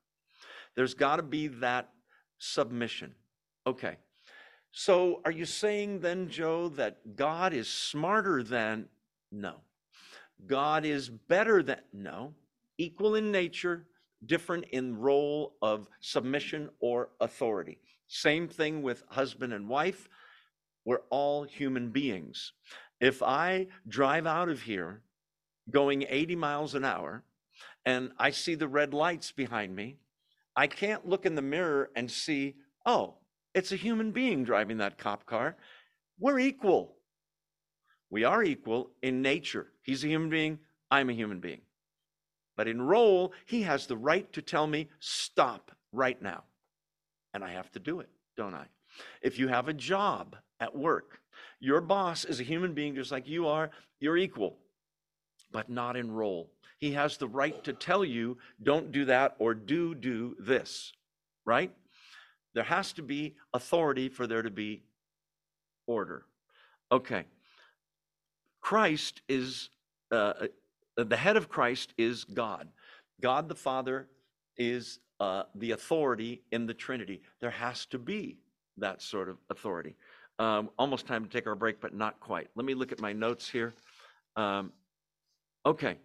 There's got to be that submission. Okay. So are you saying then, Joe, that God is smarter than? No. God is better than? No. Equal in nature, different in role of submission or authority. Same thing with husband and wife. We're all human beings. If I drive out of here going 80 miles an hour and I see the red lights behind me, I can't look in the mirror and see, oh, it's a human being driving that cop car. We're equal. We are equal in nature. He's a human being, I'm a human being. But in role, he has the right to tell me, stop right now. And I have to do it, don't I? If you have a job at work, your boss is a human being just like you are, you're equal, but not enroll. He has the right to tell you, don't do that or do do this, right? There has to be authority for there to be order. Okay. Christ is uh, the head of Christ is God. God the Father is uh, the authority in the Trinity. There has to be that sort of authority. Um, almost time to take our break, but not quite. Let me look at my notes here. Um, okay.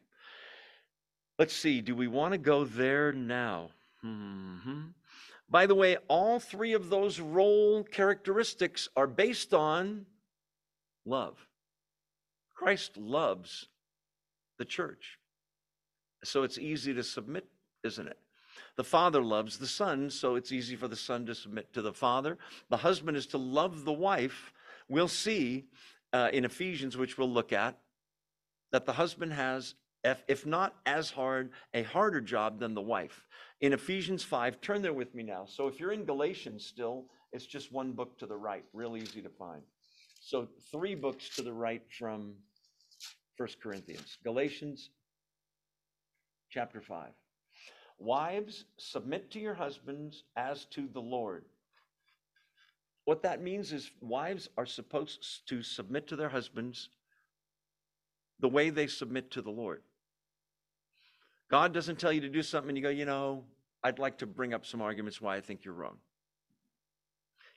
Let's see. Do we want to go there now? Mm-hmm. By the way, all three of those role characteristics are based on love. Christ loves the church. So it's easy to submit, isn't it? The Father loves the Son, so it's easy for the Son to submit to the Father. The husband is to love the wife. We'll see uh, in Ephesians, which we'll look at, that the husband has, if, not as hard, a harder job than the wife. In Ephesians 5, turn there with me now. So if you're in Galatians still, it's just one book to the right, real easy to find. So three books to the right from First Corinthians. Galatians chapter 5. Wives, submit to your husbands as to the Lord. What that means is wives are supposed to submit to their husbands the way they submit to the Lord. God doesn't tell you to do something and you go, you know, I'd like to bring up some arguments why I think you're wrong.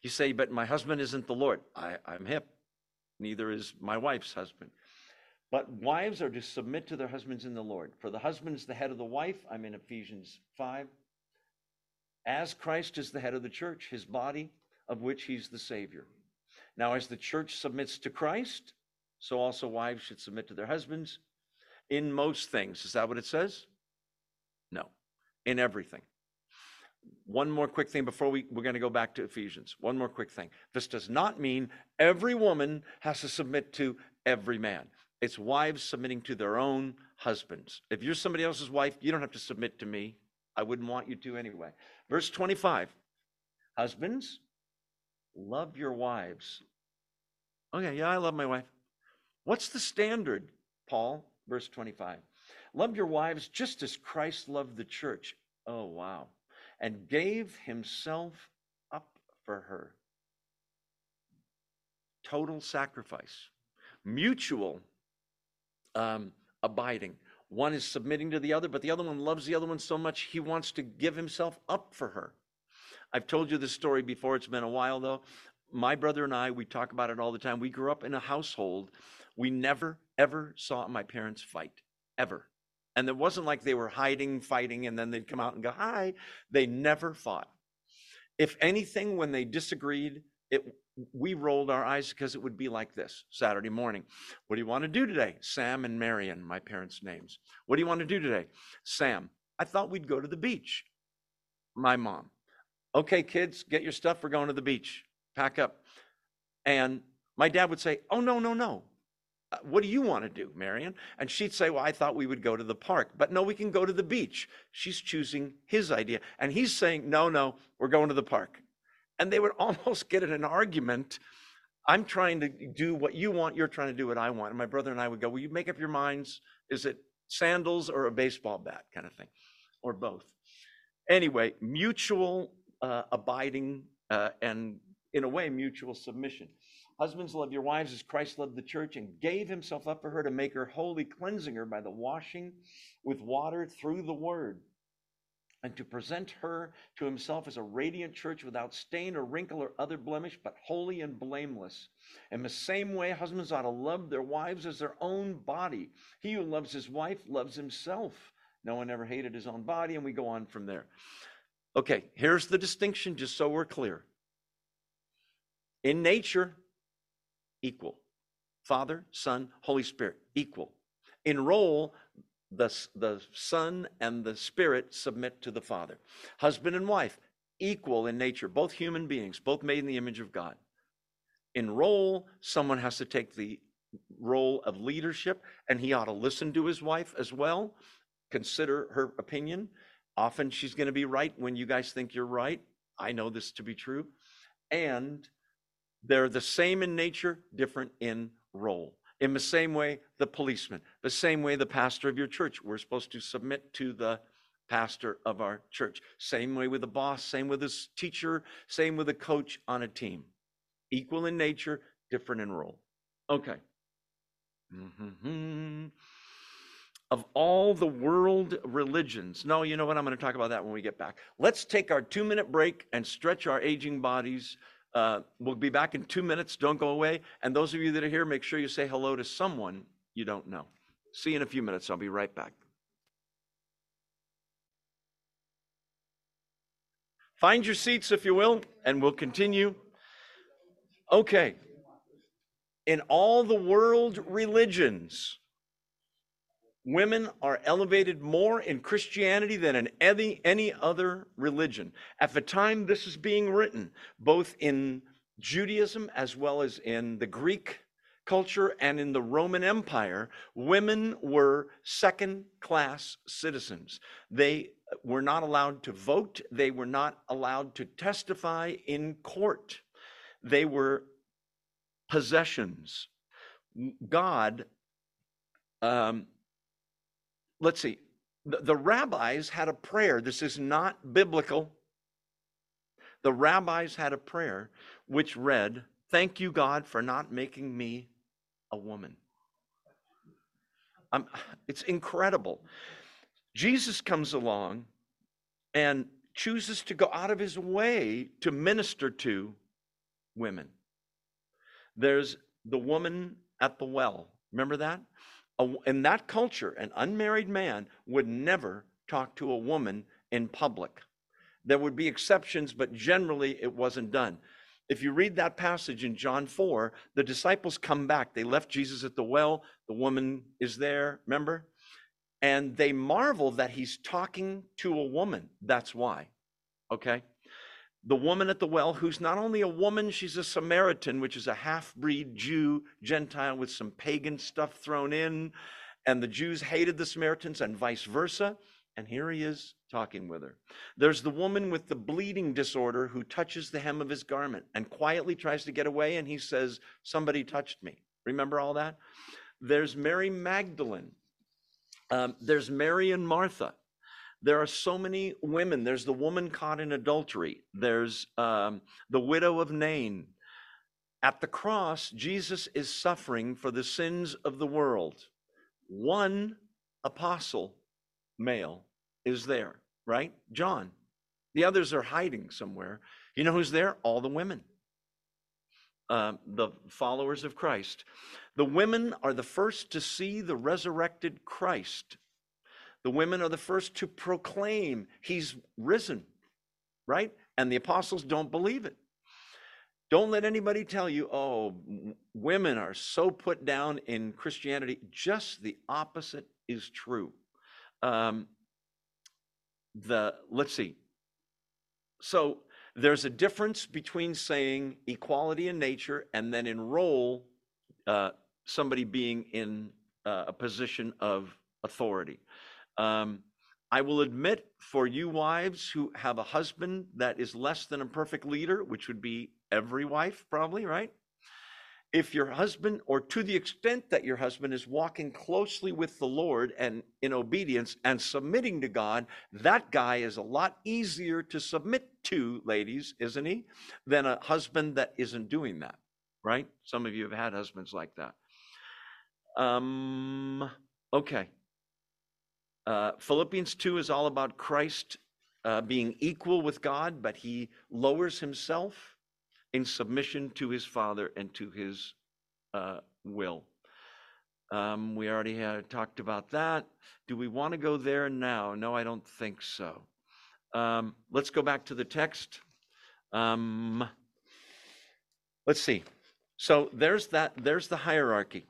You say, but my husband isn't the Lord. I, I'm hip. Neither is my wife's husband. But wives are to submit to their husbands in the Lord. For the husband is the head of the wife. I'm in Ephesians 5. As Christ is the head of the church, his body, of which he's the Savior. Now, as the church submits to Christ, so also wives should submit to their husbands in most things. Is that what it says? No, in everything. One more quick thing before we, we're going to go back to Ephesians. One more quick thing. This does not mean every woman has to submit to every man. It's wives submitting to their own husbands. If you're somebody else's wife, you don't have to submit to me. I wouldn't want you to anyway. Verse 25 Husbands, love your wives. Okay, yeah, I love my wife. What's the standard, Paul? verse 25. Love your wives just as Christ loved the church. Oh, wow. And gave himself up for her. Total sacrifice, mutual um, abiding. One is submitting to the other, but the other one loves the other one so much he wants to give himself up for her. I've told you this story before. It's been a while though. My brother and I, we talk about it all the time. We grew up in a household. We never, ever saw my parents fight, ever. And it wasn't like they were hiding, fighting, and then they'd come out and go, hi. They never fought. If anything, when they disagreed, it, we rolled our eyes because it would be like this Saturday morning. What do you want to do today? Sam and Marion, my parents' names. What do you want to do today? Sam, I thought we'd go to the beach. My mom, okay, kids, get your stuff. We're going to the beach. Pack up. And my dad would say, oh, no, no, no. What do you want to do, Marion? And she'd say, Well, I thought we would go to the park, but no, we can go to the beach. She's choosing his idea. And he's saying, No, no, we're going to the park. And they would almost get in an argument. I'm trying to do what you want, you're trying to do what I want. And my brother and I would go, Will you make up your minds? Is it sandals or a baseball bat kind of thing, or both? Anyway, mutual uh, abiding uh, and, in a way, mutual submission. Husbands, love your wives as Christ loved the church and gave himself up for her to make her holy, cleansing her by the washing with water through the word, and to present her to himself as a radiant church without stain or wrinkle or other blemish, but holy and blameless. In the same way, husbands ought to love their wives as their own body. He who loves his wife loves himself. No one ever hated his own body, and we go on from there. Okay, here's the distinction, just so we're clear. In nature, equal. Father, Son, Holy Spirit, equal. In role, the, the Son and the Spirit submit to the Father. Husband and wife, equal in nature, both human beings, both made in the image of God. In role, someone has to take the role of leadership, and he ought to listen to his wife as well, consider her opinion. Often she's going to be right when you guys think you're right. I know this to be true. And they're the same in nature, different in role. In the same way, the policeman, the same way, the pastor of your church. We're supposed to submit to the pastor of our church. Same way with the boss, same with his teacher, same with a coach on a team. Equal in nature, different in role. Okay. Mm-hmm. Of all the world religions, no, you know what? I'm going to talk about that when we get back. Let's take our two minute break and stretch our aging bodies Uh, we'll be back in two minutes. Don't go away. And those of you that are here, make sure you say hello to someone you don't know. See you in a few minutes. I'll be right back. Find your seats, if you will, and we'll continue. Okay. In all the world religions, women are elevated more in Christianity than in any, any other religion. At the time this is being written, both in Judaism as well as in the Greek culture and in the Roman Empire, women were second class citizens. They were not allowed to vote, they were not allowed to testify in court, they were possessions. God um, let's see, the, the rabbis had a prayer. This is not biblical. The rabbis had a prayer which read, Thank you, God, for not making me a woman. I'm, it's incredible. Jesus comes along and chooses to go out of his way to minister to women. There's the woman at the well. Remember that? In that culture, an unmarried man would never talk to a woman in public. There would be exceptions, but generally it wasn't done. If you read that passage in John 4, the disciples come back. They left Jesus at the well. The woman is there, remember? And they marvel that he's talking to a woman. That's why. Okay? The woman at the well, who's not only a woman, she's a Samaritan, which is a half breed Jew, Gentile with some pagan stuff thrown in. And the Jews hated the Samaritans and vice versa. And here he is talking with her. There's the woman with the bleeding disorder who touches the hem of his garment and quietly tries to get away. And he says, Somebody touched me. Remember all that? There's Mary Magdalene, Um, there's Mary and Martha. There are so many women. There's the woman caught in adultery. There's um, the widow of Nain. At the cross, Jesus is suffering for the sins of the world. One apostle, male, is there, right? John. The others are hiding somewhere. You know who's there? All the women, uh, the followers of Christ. The women are the first to see the resurrected Christ. The women are the first to proclaim he's risen, right? And the apostles don't believe it. Don't let anybody tell you, oh, women are so put down in Christianity. Just the opposite is true. Um, the let's see. So there's a difference between saying equality in nature and then enroll uh, somebody being in uh, a position of authority. Um, I will admit for you wives who have a husband that is less than a perfect leader, which would be every wife, probably, right? If your husband, or to the extent that your husband is walking closely with the Lord and in obedience and submitting to God, that guy is a lot easier to submit to, ladies, isn't he? Than a husband that isn't doing that, right? Some of you have had husbands like that. Um, okay. Uh, Philippians 2 is all about Christ uh, being equal with God, but he lowers himself in submission to his Father and to his uh, will. Um, we already had talked about that. Do we want to go there now? No, I don't think so. Um, let's go back to the text. Um, let's see. So there's that. There's the hierarchy.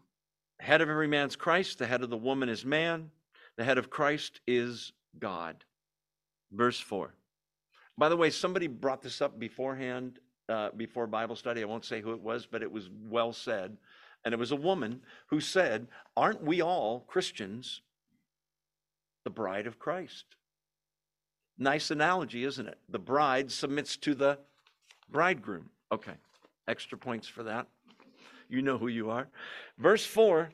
Head of every man's Christ. The head of the woman is man. The head of Christ is God. Verse four. By the way, somebody brought this up beforehand uh, before Bible study. I won't say who it was, but it was well said. And it was a woman who said, Aren't we all Christians the bride of Christ? Nice analogy, isn't it? The bride submits to the bridegroom. Okay, extra points for that. You know who you are. Verse 4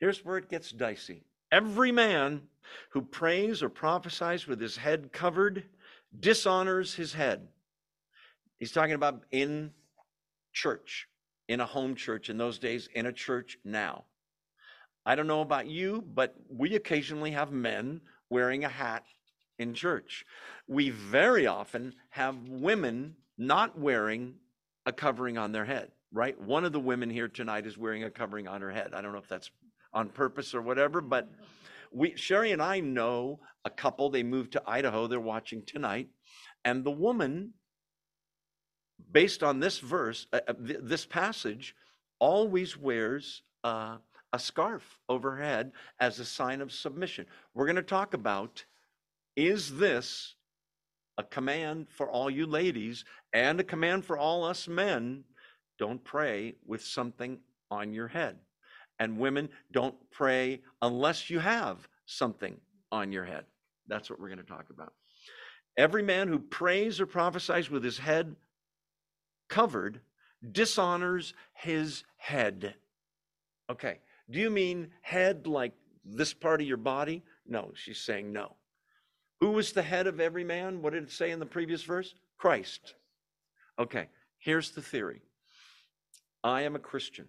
here's where it gets dicey. Every man who prays or prophesies with his head covered dishonors his head. He's talking about in church, in a home church in those days, in a church now. I don't know about you, but we occasionally have men wearing a hat in church. We very often have women not wearing a covering on their head, right? One of the women here tonight is wearing a covering on her head. I don't know if that's on purpose or whatever, but we Sherry and I know a couple, they moved to Idaho, they're watching tonight, and the woman based on this verse, uh, uh this passage, always wears uh, a scarf over her head as a sign of submission. We're going to talk about is this a command for all you ladies and a command for all us men? Don't pray with something on your head. And women, don't pray unless you have something on your head. That's what we're going to talk about. Every man who prays or prophesies with his head covered dishonors his head. Okay, do you mean head like this part of your body? No, she's saying no. Who was the head of every man? What did it say in the previous verse? Christ. Okay, here's the theory I am a Christian.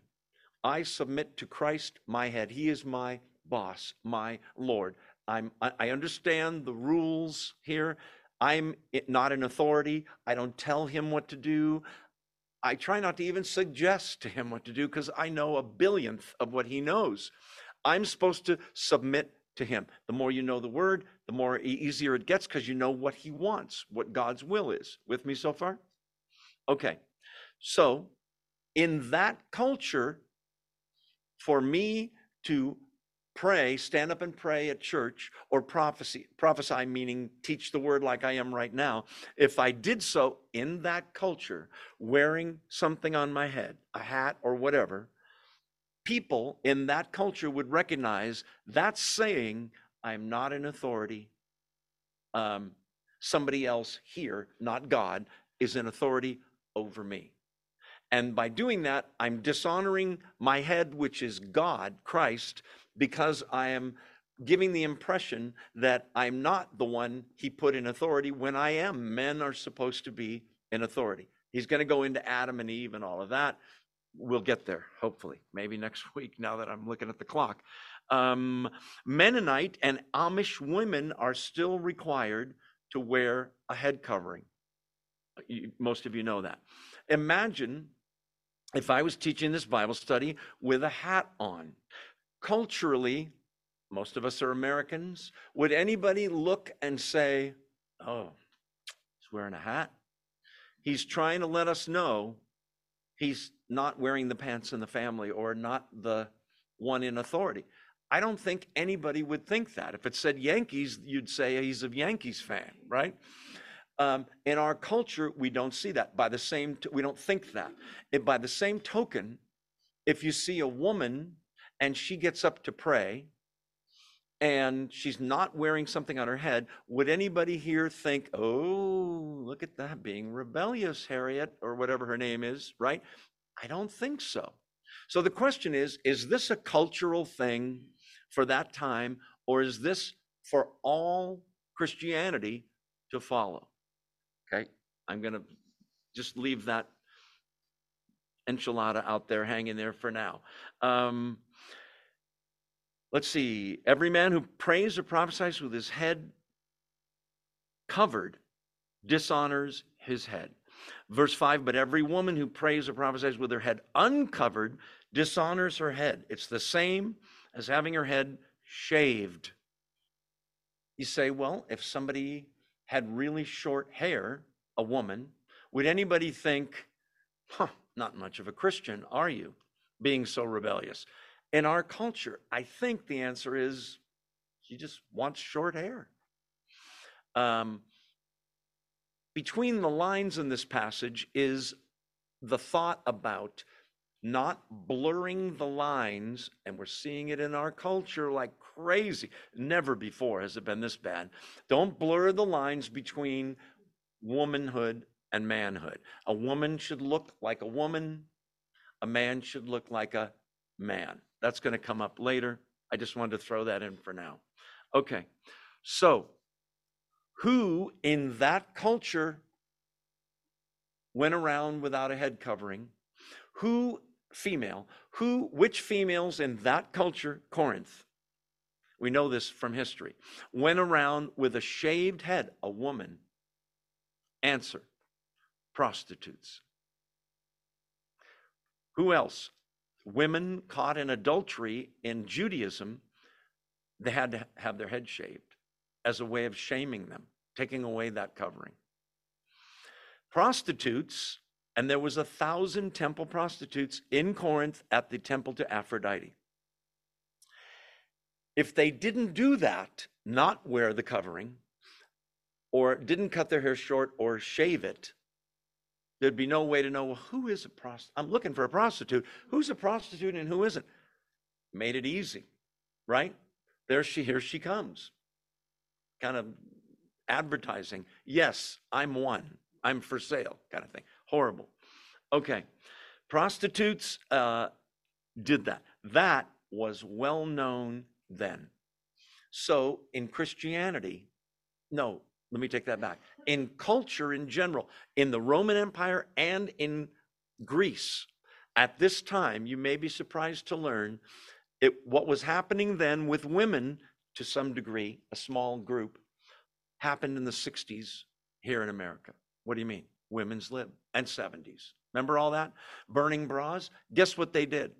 I submit to Christ, my head. He is my boss, my Lord. I'm, I understand the rules here. I'm not an authority. I don't tell him what to do. I try not to even suggest to him what to do because I know a billionth of what he knows. I'm supposed to submit to him. The more you know the word, the more easier it gets because you know what he wants, what God's will is. With me so far? Okay. So, in that culture, for me to pray, stand up and pray at church, or prophecy, prophesy meaning teach the word like I am right now, if I did so in that culture, wearing something on my head, a hat or whatever, people in that culture would recognize that's saying I'm not an authority. Um, somebody else here, not God, is an authority over me. And by doing that, I'm dishonoring my head, which is God, Christ, because I am giving the impression that I'm not the one he put in authority when I am. Men are supposed to be in authority. He's going to go into Adam and Eve and all of that. We'll get there, hopefully, maybe next week, now that I'm looking at the clock. Um, Mennonite and Amish women are still required to wear a head covering. Most of you know that. Imagine if I was teaching this Bible study with a hat on. Culturally, most of us are Americans. Would anybody look and say, oh, he's wearing a hat? He's trying to let us know he's not wearing the pants in the family or not the one in authority. I don't think anybody would think that. If it said Yankees, you'd say he's a Yankees fan, right? Um, in our culture, we don't see that. By the same, t- we don't think that. By the same token, if you see a woman and she gets up to pray, and she's not wearing something on her head, would anybody here think, "Oh, look at that, being rebellious, Harriet, or whatever her name is," right? I don't think so. So the question is: Is this a cultural thing for that time, or is this for all Christianity to follow? Okay, I'm going to just leave that enchilada out there hanging there for now. Um, let's see. Every man who prays or prophesies with his head covered dishonors his head. Verse 5 But every woman who prays or prophesies with her head uncovered dishonors her head. It's the same as having her head shaved. You say, well, if somebody had really short hair, a woman, would anybody think, huh, not much of a Christian, are you, being so rebellious? In our culture, I think the answer is she just wants short hair. Um, between the lines in this passage is the thought about not blurring the lines, and we're seeing it in our culture like crazy. Never before has it been this bad. Don't blur the lines between womanhood and manhood. A woman should look like a woman, a man should look like a man. That's going to come up later. I just wanted to throw that in for now. Okay, so who in that culture went around without a head covering? Who, female, who, which females in that culture, Corinth, we know this from history, went around with a shaved head, a woman? Answer prostitutes. Who else? women caught in adultery in Judaism, they had to have their head shaved as a way of shaming them, taking away that covering. Prostitutes, and there was a thousand temple prostitutes in Corinth at the temple to Aphrodite. If they didn't do that, not wear the covering, or didn't cut their hair short or shave it, There'd be no way to know, well, who is a prostitute? I'm looking for a prostitute. Who's a prostitute and who isn't? Made it easy, right? There she, here she comes. Kind of advertising. Yes, I'm one. I'm for sale, kind of thing. Horrible. Okay. Prostitutes uh, did that. That was well known then. So in Christianity, no, let me take that back. In culture in general, in the Roman Empire and in Greece, at this time, you may be surprised to learn it, what was happening then with women to some degree, a small group, happened in the 60s here in America. What do you mean? Women's lib and 70s. Remember all that? Burning bras? Guess what they did?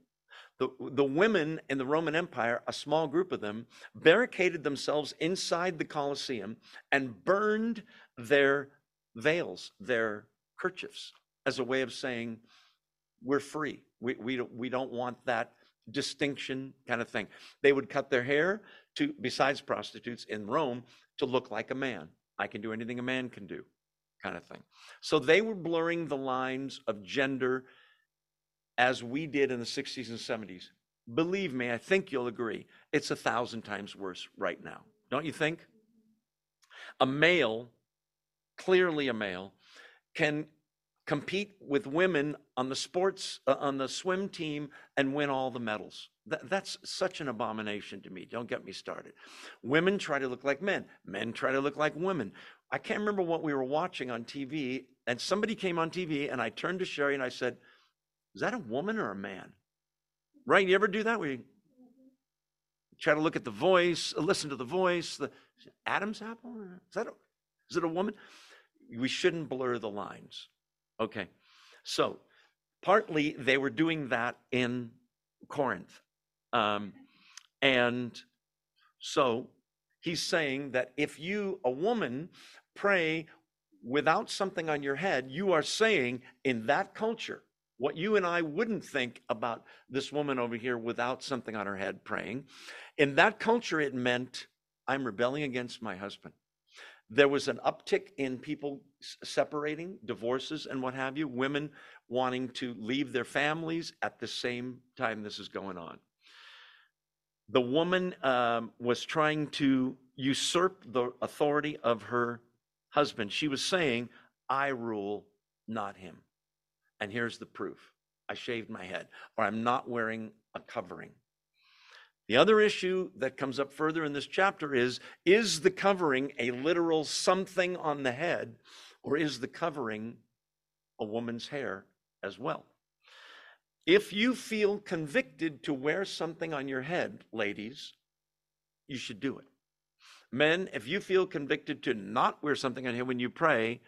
the, the women in the Roman Empire, a small group of them, barricaded themselves inside the Colosseum and burned their veils, their kerchiefs, as a way of saying, we're free. We, we, don't, we don't want that distinction kind of thing. They would cut their hair to, besides prostitutes in Rome, to look like a man. I can do anything a man can do, kind of thing. So they were blurring the lines of gender as we did in the 60s and 70s, believe me, I think you'll agree, it's a thousand times worse right now. Don't you think? A male, clearly a male, can compete with women on the sports uh, on the swim team and win all the medals. That, that's such an abomination to me. Don't get me started. Women try to look like men. Men try to look like women. I can't remember what we were watching on TV, and somebody came on TV, and I turned to Sherry and I said, "Is that a woman or a man?" Right? You ever do that? We try to look at the voice, listen to the voice. The Adam's apple? Is that a, is it a woman? We shouldn't blur the lines. Okay. So, partly they were doing that in Corinth. Um, and so he's saying that if you, a woman, pray without something on your head, you are saying in that culture, what you and I wouldn't think about this woman over here without something on her head praying. In that culture, it meant I'm rebelling against my husband. There was an uptick in people separating, divorces, and what have you, women wanting to leave their families at the same time this is going on. The woman um, was trying to usurp the authority of her husband. She was saying, I rule, not him. And here's the proof I shaved my head, or I'm not wearing a covering. The other issue that comes up further in this chapter is is the covering a literal something on the head, or is the covering a woman's hair as well? If you feel convicted to wear something on your head, ladies, you should do it. Men, if you feel convicted to not wear something on here when you pray,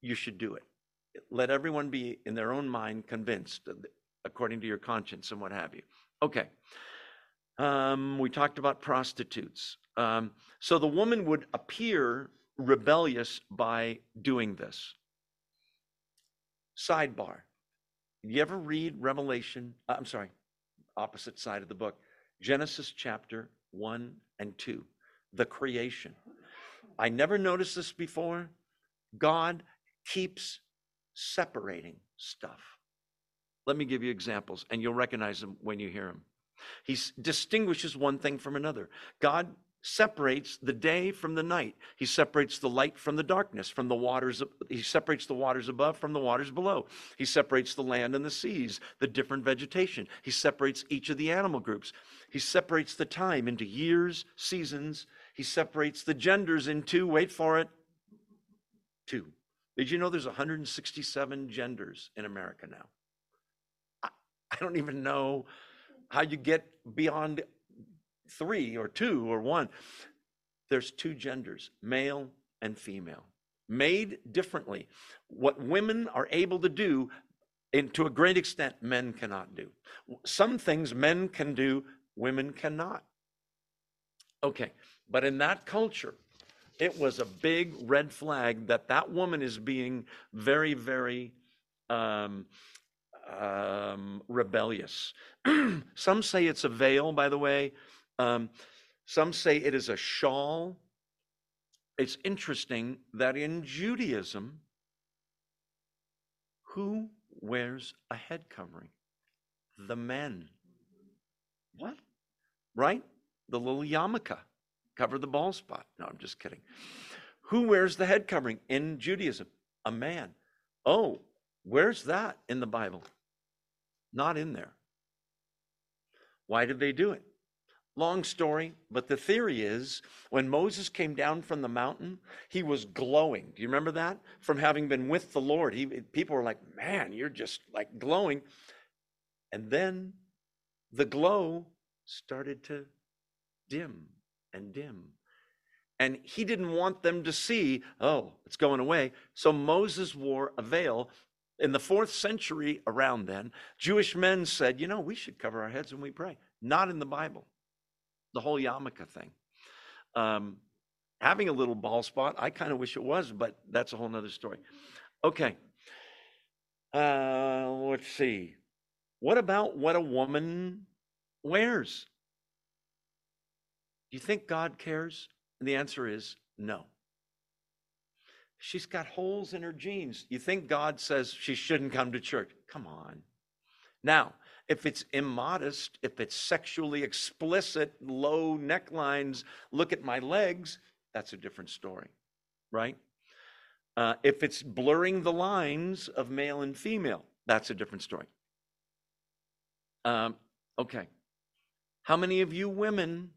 you should do it. Let everyone be in their own mind convinced according to your conscience and what have you. Okay. Um, we talked about prostitutes. Um, so the woman would appear rebellious by doing this. Sidebar. You ever read Revelation? Uh, I'm sorry, opposite side of the book. Genesis chapter 1 and 2, the creation. I never noticed this before. God keeps separating stuff. Let me give you examples, and you'll recognize them when you hear them. He distinguishes one thing from another. God separates the day from the night. He separates the light from the darkness, from the waters. He separates the waters above from the waters below. He separates the land and the seas, the different vegetation. He separates each of the animal groups. He separates the time into years, seasons. He separates the genders into, wait for it, two. Did you know there's 167 genders in America now? I, I don't even know how you get beyond three or two or one. There's two genders, male and female, made differently. What women are able to do, and to a great extent, men cannot do. Some things men can do, women cannot. Okay, but in that culture, it was a big red flag that that woman is being very, very um, um, rebellious. some say it's a veil, by the way. Um, some say it is a shawl. It's interesting that in Judaism, who wears a head covering? The men. What? Right? The little yarmulke. Cover the bald spot. No, I'm just kidding. Who wears the head covering in Judaism? A man. Oh, where's that in the Bible? Not in there. Why did they do it? Long story, but the theory is when Moses came down from the mountain, he was glowing. Do you remember that? From having been with the Lord. He, people were like, man, you're just like glowing. And then the glow started to dim and dim. And he didn't want them to see, oh, it's going away. So Moses wore a veil in the fourth century around then, Jewish men said, you know, we should cover our heads when we pray. Not in the Bible. The whole yarmulke thing. Um, having a little ball spot, I kind of wish it was, but that's a whole nother story. Okay. Uh, let's see. What about what a woman wears? Do you think God cares? And the answer is no. She's got holes in her jeans. You think God says she shouldn't come to church? Come on. Now, if it's immodest, if it's sexually explicit, low necklines, look at my legs, that's a different story, right? Uh, if it's blurring the lines of male and female, that's a different story. Um, okay. How many of you women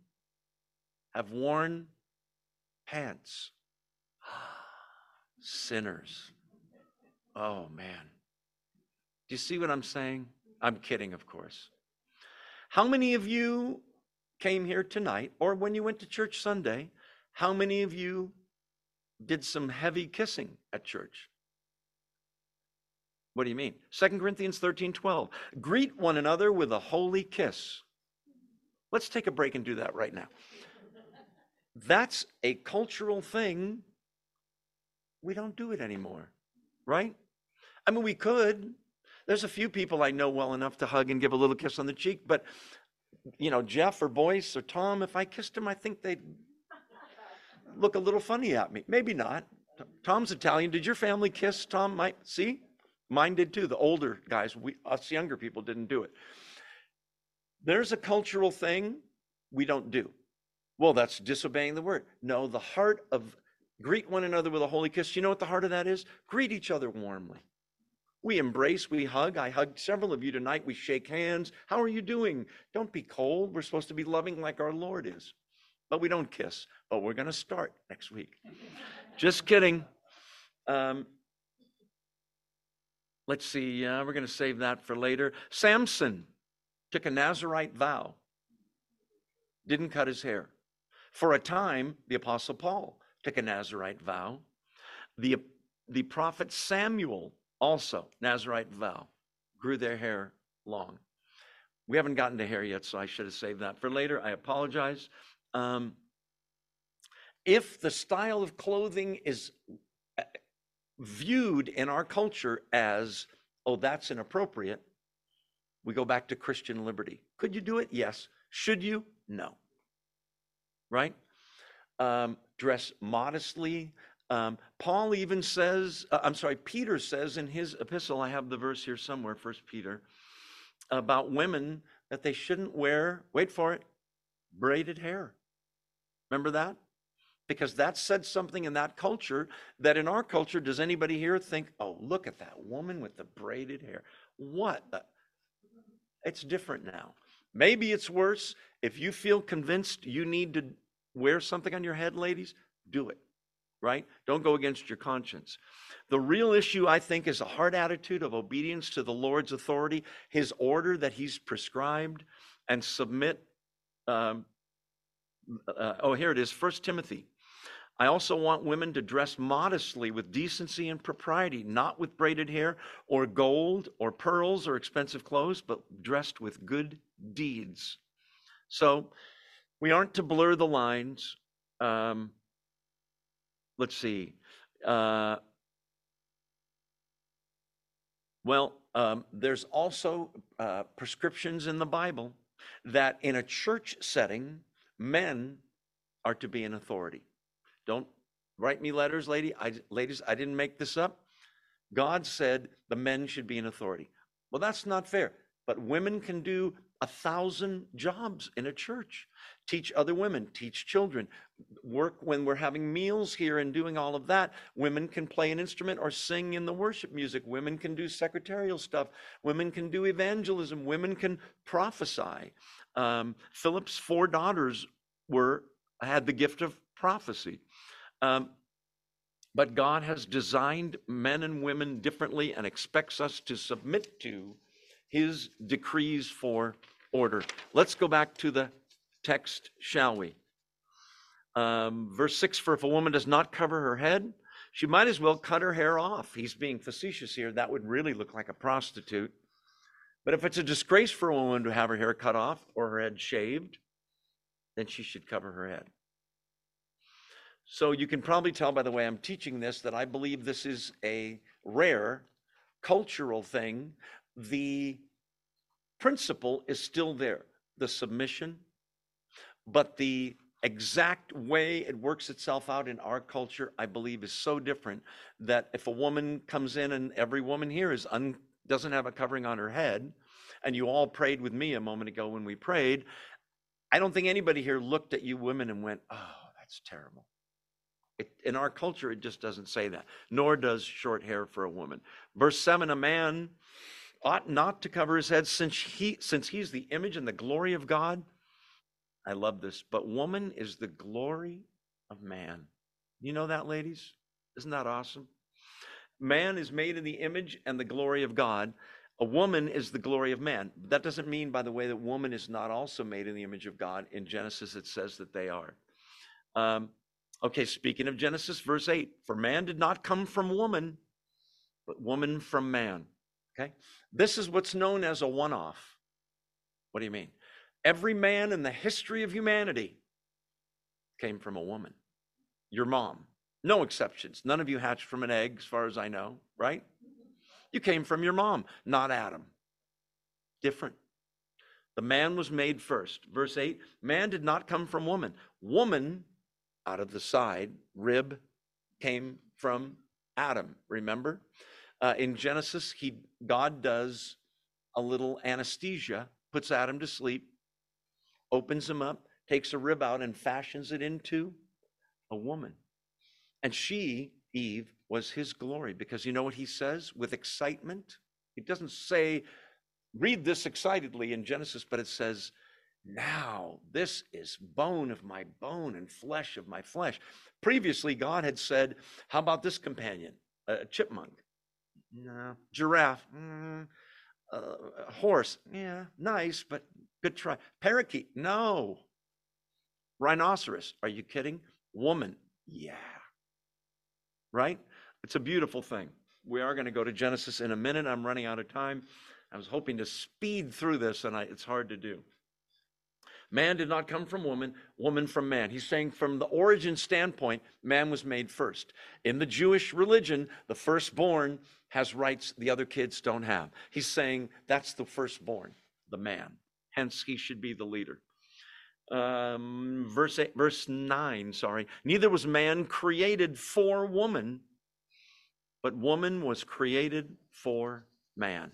have worn pants? Sinners. Oh, man. Do you see what I'm saying? I'm kidding, of course. How many of you came here tonight, or when you went to church Sunday, how many of you did some heavy kissing at church? What do you mean? 2 Corinthians 13 12. Greet one another with a holy kiss. Let's take a break and do that right now. That's a cultural thing. We don't do it anymore, right? I mean, we could. There's a few people I know well enough to hug and give a little kiss on the cheek, but you know, Jeff or Boyce or Tom, if I kissed him, I think they'd look a little funny at me. Maybe not. Tom's Italian. Did your family kiss Tom? Might see? Mine did too. The older guys, we us younger people didn't do it. There's a cultural thing we don't do. Well, that's disobeying the word. No, the heart of greet one another with a holy kiss. You know what the heart of that is? Greet each other warmly. We embrace, we hug. I hugged several of you tonight. We shake hands. How are you doing? Don't be cold. We're supposed to be loving like our Lord is. But we don't kiss. But we're going to start next week. Just kidding. Um, let's see. Uh, we're going to save that for later. Samson took a Nazarite vow, didn't cut his hair. For a time, the Apostle Paul took a Nazarite vow. The, the prophet Samuel also, Nazarite vow, grew their hair long. We haven't gotten to hair yet, so I should have saved that for later. I apologize. Um, if the style of clothing is uh, viewed in our culture as, oh, that's inappropriate, we go back to Christian liberty. Could you do it? Yes. Should you? No. Right? Um, dress modestly, um, Paul even says, uh, I'm sorry, Peter says in his epistle, I have the verse here somewhere, First Peter, about women that they shouldn't wear, wait for it, braided hair. Remember that? Because that said something in that culture that in our culture, does anybody here think, oh, look at that woman with the braided hair? What? The? It's different now. Maybe it's worse. If you feel convinced you need to wear something on your head, ladies, do it right? Don't go against your conscience. The real issue, I think, is a heart attitude of obedience to the Lord's authority, his order that he's prescribed, and submit. Um, uh, oh, here it is, First Timothy. I also want women to dress modestly with decency and propriety, not with braided hair or gold or pearls or expensive clothes, but dressed with good deeds. So we aren't to blur the lines. Um, let's see. Uh, well, um, there's also uh, prescriptions in the Bible that in a church setting, men are to be in authority. Don't write me letters, lady. I, ladies, I didn't make this up. God said the men should be in authority. Well, that's not fair. But women can do a thousand jobs in a church. Teach other women teach children. Work when we're having meals here and doing all of that. Women can play an instrument or sing in the worship music. Women can do secretarial stuff. Women can do evangelism. Women can prophesy. Um, philip's four daughters were had the gift of prophecy. Um, but god has designed men and women differently and expects us to submit to his decrees for order. Let's go back to the text, shall we? Um, verse 6 For if a woman does not cover her head, she might as well cut her hair off. He's being facetious here. That would really look like a prostitute. But if it's a disgrace for a woman to have her hair cut off or her head shaved, then she should cover her head. So you can probably tell by the way I'm teaching this that I believe this is a rare cultural thing. The principle is still there the submission, but the exact way it works itself out in our culture, I believe, is so different that if a woman comes in and every woman here is un, doesn't have a covering on her head, and you all prayed with me a moment ago when we prayed, I don't think anybody here looked at you women and went, "Oh, that's terrible." It, in our culture, it just doesn't say that, nor does short hair for a woman. Verse 7 A man ought not to cover his head since, he, since he's the image and the glory of God. I love this. But woman is the glory of man. You know that, ladies? Isn't that awesome? Man is made in the image and the glory of God. A woman is the glory of man. That doesn't mean, by the way, that woman is not also made in the image of God. In Genesis, it says that they are. Um, okay, speaking of Genesis, verse 8 For man did not come from woman, but woman from man. Okay? This is what's known as a one off. What do you mean? Every man in the history of humanity came from a woman. Your mom. No exceptions. None of you hatched from an egg, as far as I know, right? You came from your mom, not Adam. Different. The man was made first. Verse 8 Man did not come from woman. Woman, out of the side, rib, came from Adam. Remember? Uh, in Genesis, he, God does a little anesthesia, puts Adam to sleep, opens him up, takes a rib out, and fashions it into a woman. And she, Eve, was his glory because you know what he says with excitement? He doesn't say, read this excitedly in Genesis, but it says, now this is bone of my bone and flesh of my flesh. Previously, God had said, How about this companion? A chipmunk. No. Giraffe. Mm. Uh, horse. Yeah, nice, but good try. Parakeet. No. Rhinoceros. Are you kidding? Woman. Yeah. Right? It's a beautiful thing. We are going to go to Genesis in a minute. I'm running out of time. I was hoping to speed through this, and I, it's hard to do. Man did not come from woman, woman from man. He's saying from the origin standpoint, man was made first. In the Jewish religion, the firstborn has rights the other kids don't have. He's saying that's the firstborn, the man. Hence, he should be the leader. Um, verse, eight, verse 9, sorry. Neither was man created for woman, but woman was created for man.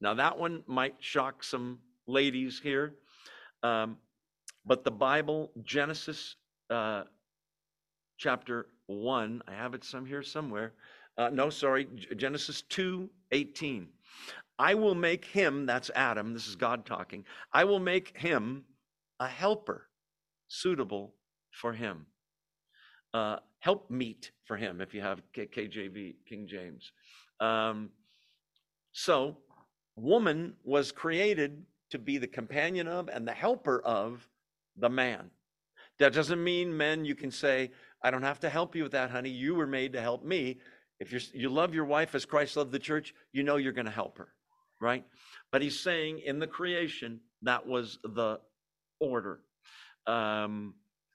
Now, that one might shock some ladies here, um, but the Bible, Genesis uh, chapter 1, I have it some here somewhere, uh, no, sorry, Genesis 2 18. I will make him, that's Adam, this is God talking, I will make him a helper suitable for him. Uh, help meet for him if you have K- KJV, King James. Um, so, woman was created to be the companion of and the helper of the man. That doesn't mean, men, you can say, I don't have to help you with that, honey. You were made to help me. If you you love your wife as Christ loved the church, you know you're going to help her, right? But he's saying in the creation, that was the order. Um,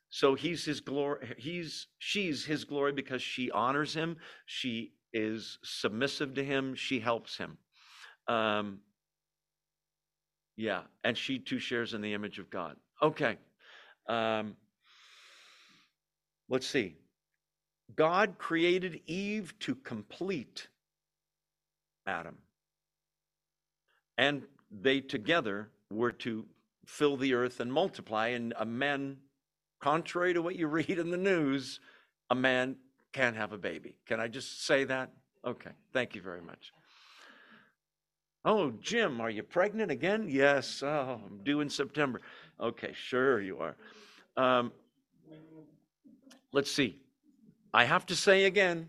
so he's his glory, he's she's his glory because she honors him, she is submissive to him, she helps him. Um, yeah, and she too shares in the image of God. Okay. Um, let's see. God created Eve to complete Adam. And they together were to fill the earth and multiply. And a man, contrary to what you read in the news, a man can't have a baby. Can I just say that? Okay, thank you very much. Oh, Jim, are you pregnant again? Yes. Oh, I'm due in September. Okay, sure you are. Um, let's see. I have to say again,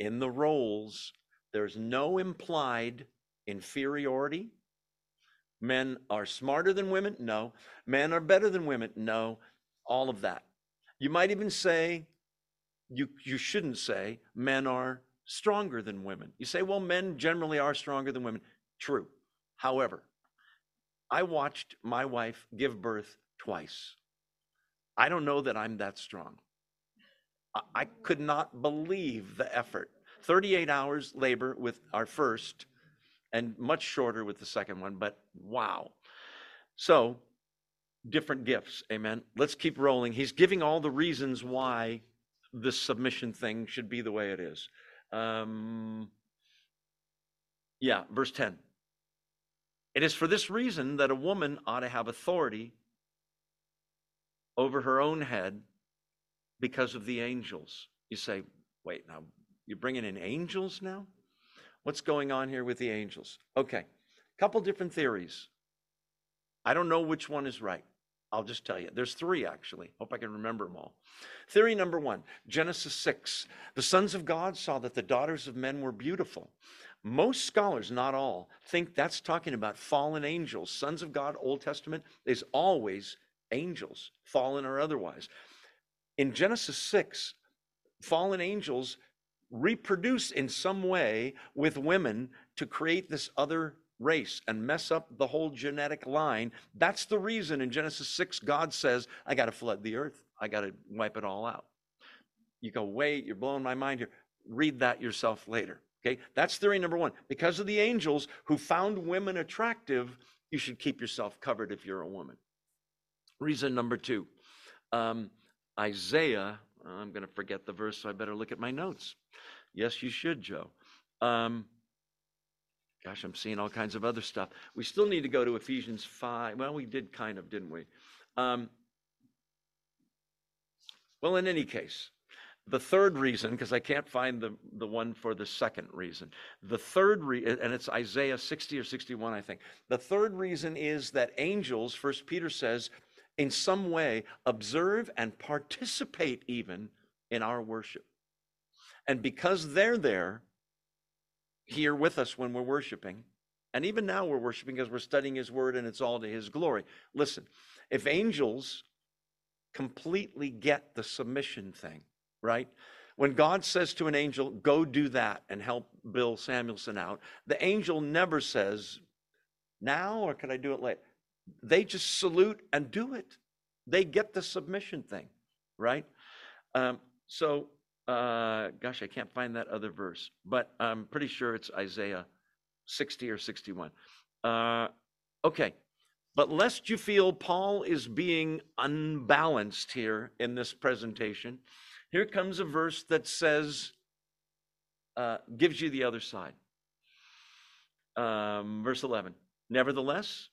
in the roles, there's no implied inferiority. Men are smarter than women? No. Men are better than women? No. All of that. You might even say, you, you shouldn't say, men are stronger than women. You say, well, men generally are stronger than women. True. However, I watched my wife give birth twice. I don't know that I'm that strong. I could not believe the effort. 38 hours labor with our first, and much shorter with the second one, but wow. So, different gifts. Amen. Let's keep rolling. He's giving all the reasons why this submission thing should be the way it is. Um, yeah, verse 10. It is for this reason that a woman ought to have authority over her own head because of the angels. You say, wait, now you're bringing in angels now? What's going on here with the angels? Okay, a couple different theories. I don't know which one is right. I'll just tell you. There's three, actually. Hope I can remember them all. Theory number one Genesis 6. The sons of God saw that the daughters of men were beautiful. Most scholars, not all, think that's talking about fallen angels. Sons of God, Old Testament, is always angels, fallen or otherwise. In Genesis 6, fallen angels reproduce in some way with women to create this other race and mess up the whole genetic line. That's the reason in Genesis 6, God says, I got to flood the earth, I got to wipe it all out. You go, wait, you're blowing my mind here. Read that yourself later. Okay, that's theory number one. Because of the angels who found women attractive, you should keep yourself covered if you're a woman. Reason number two um, Isaiah, I'm going to forget the verse, so I better look at my notes. Yes, you should, Joe. Um, gosh, I'm seeing all kinds of other stuff. We still need to go to Ephesians 5. Well, we did kind of, didn't we? Um, well, in any case, the third reason, because I can't find the, the one for the second reason. The third reason, and it's Isaiah 60 or 61, I think. The third reason is that angels, First Peter says, in some way observe and participate even in our worship. And because they're there, here with us when we're worshiping, and even now we're worshiping because we're studying His Word and it's all to His glory. Listen, if angels completely get the submission thing, right? When God says to an angel, go do that and help Bill Samuelson out, the angel never says, now or can I do it later? They just salute and do it. They get the submission thing, right? Um, so, uh, gosh, I can't find that other verse, but I'm pretty sure it's Isaiah 60 or 61. Uh, okay, but lest you feel Paul is being unbalanced here in this presentation, here comes a verse that says, uh, gives you the other side. Um, verse 11. Nevertheless,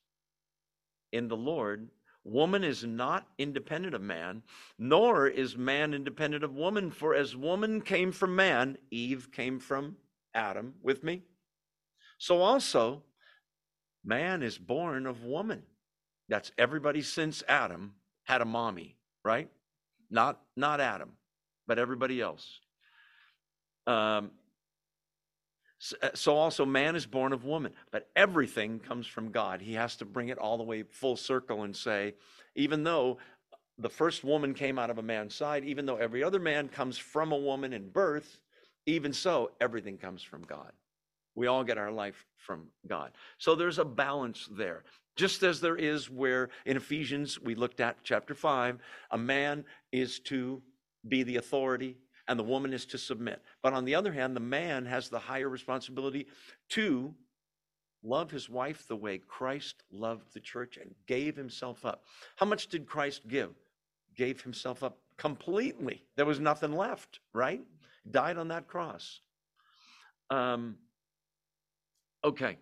in the Lord, woman is not independent of man, nor is man independent of woman. For as woman came from man, Eve came from Adam, with me. So also, man is born of woman. That's everybody since Adam had a mommy, right? Not, not Adam but everybody else. Um, Uh, so also man is born of woman but everything comes from god. He has to bring it all the way full circle and say even though the first woman came out of a man's side even though every other man comes from a woman in birth even so everything comes from god. We all get our life from god. So there's a balance there. Just as there is where in ephesians we looked at chapter 5 a man is to be the authority and the woman is to submit. But on the other hand, the man has the higher responsibility to love his wife the way Christ loved the church and gave himself up. How much did Christ give? Gave himself up completely. There was nothing left, right? Died on that cross. Um, okay.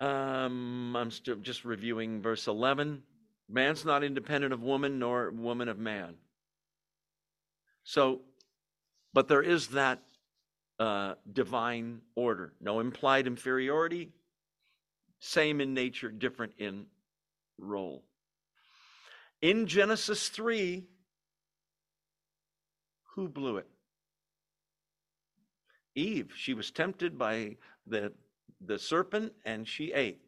Um, I'm still just reviewing verse 11. Man's not independent of woman, nor woman of man. So, but there is that uh, divine order. No implied inferiority, same in nature, different in role. In Genesis 3, who blew it? Eve. She was tempted by the, the serpent and she ate.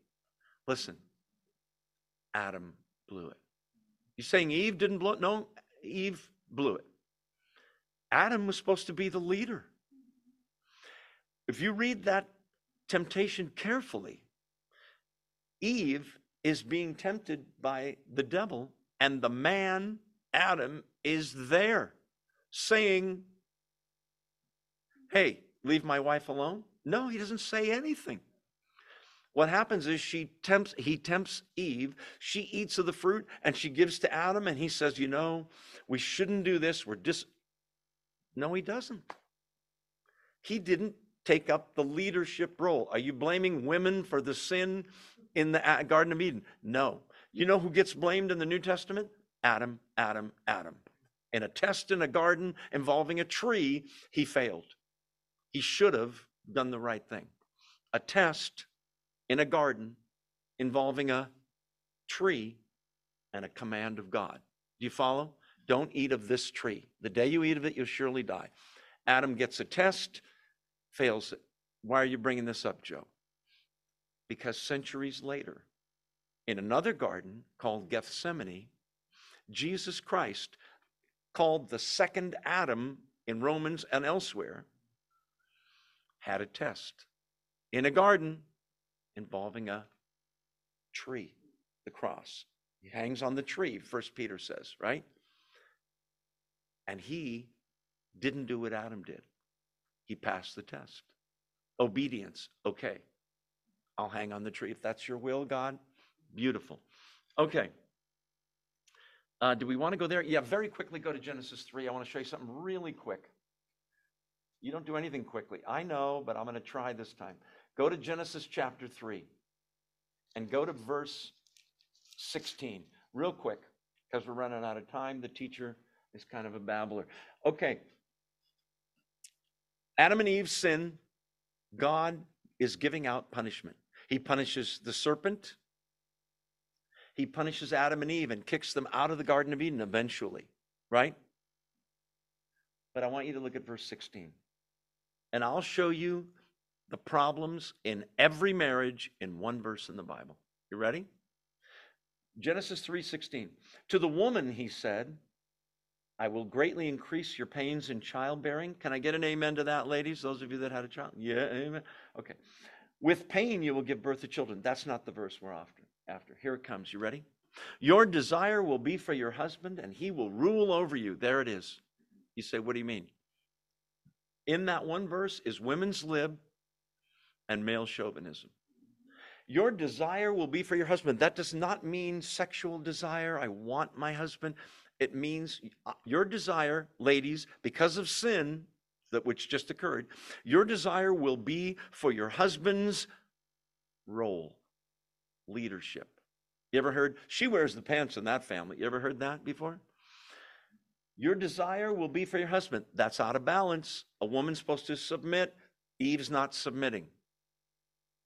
Listen, Adam blew it. You saying Eve didn't blow it? No, Eve blew it. Adam was supposed to be the leader. If you read that temptation carefully, Eve is being tempted by the devil, and the man, Adam, is there saying, Hey, leave my wife alone? No, he doesn't say anything. What happens is she tempts, he tempts Eve, she eats of the fruit, and she gives to Adam, and he says, You know, we shouldn't do this. We're dis no, he doesn't. He didn't take up the leadership role. Are you blaming women for the sin in the uh, Garden of Eden? No. You know who gets blamed in the New Testament? Adam, Adam, Adam. In a test in a garden involving a tree, he failed. He should have done the right thing. A test in a garden involving a tree and a command of God. Do you follow? Don't eat of this tree. The day you eat of it, you'll surely die. Adam gets a test, fails it. Why are you bringing this up, Joe? Because centuries later, in another garden called Gethsemane, Jesus Christ, called the second Adam in Romans and elsewhere, had a test in a garden involving a tree, the cross. He hangs on the tree, First Peter says, right? And he didn't do what Adam did. He passed the test. Obedience, okay. I'll hang on the tree. If that's your will, God, beautiful. Okay. Uh, do we want to go there? Yeah, very quickly go to Genesis 3. I want to show you something really quick. You don't do anything quickly. I know, but I'm going to try this time. Go to Genesis chapter 3 and go to verse 16, real quick, because we're running out of time. The teacher is kind of a babbler. Okay. Adam and Eve sin. God is giving out punishment. He punishes the serpent. He punishes Adam and Eve and kicks them out of the Garden of Eden eventually, right? But I want you to look at verse 16. And I'll show you the problems in every marriage in one verse in the Bible. You ready? Genesis 3:16. To the woman he said, I will greatly increase your pains in childbearing. Can I get an amen to that, ladies? Those of you that had a child? Yeah, amen. Okay. With pain you will give birth to children. That's not the verse we're after. After. Here it comes. You ready? Your desire will be for your husband, and he will rule over you. There it is. You say, what do you mean? In that one verse is women's lib and male chauvinism. Your desire will be for your husband. That does not mean sexual desire. I want my husband. It means uh, your desire, ladies, because of sin that which just occurred, your desire will be for your husband's role, leadership. You ever heard? She wears the pants in that family. You ever heard that before? Your desire will be for your husband. That's out of balance. A woman's supposed to submit. Eve's not submitting.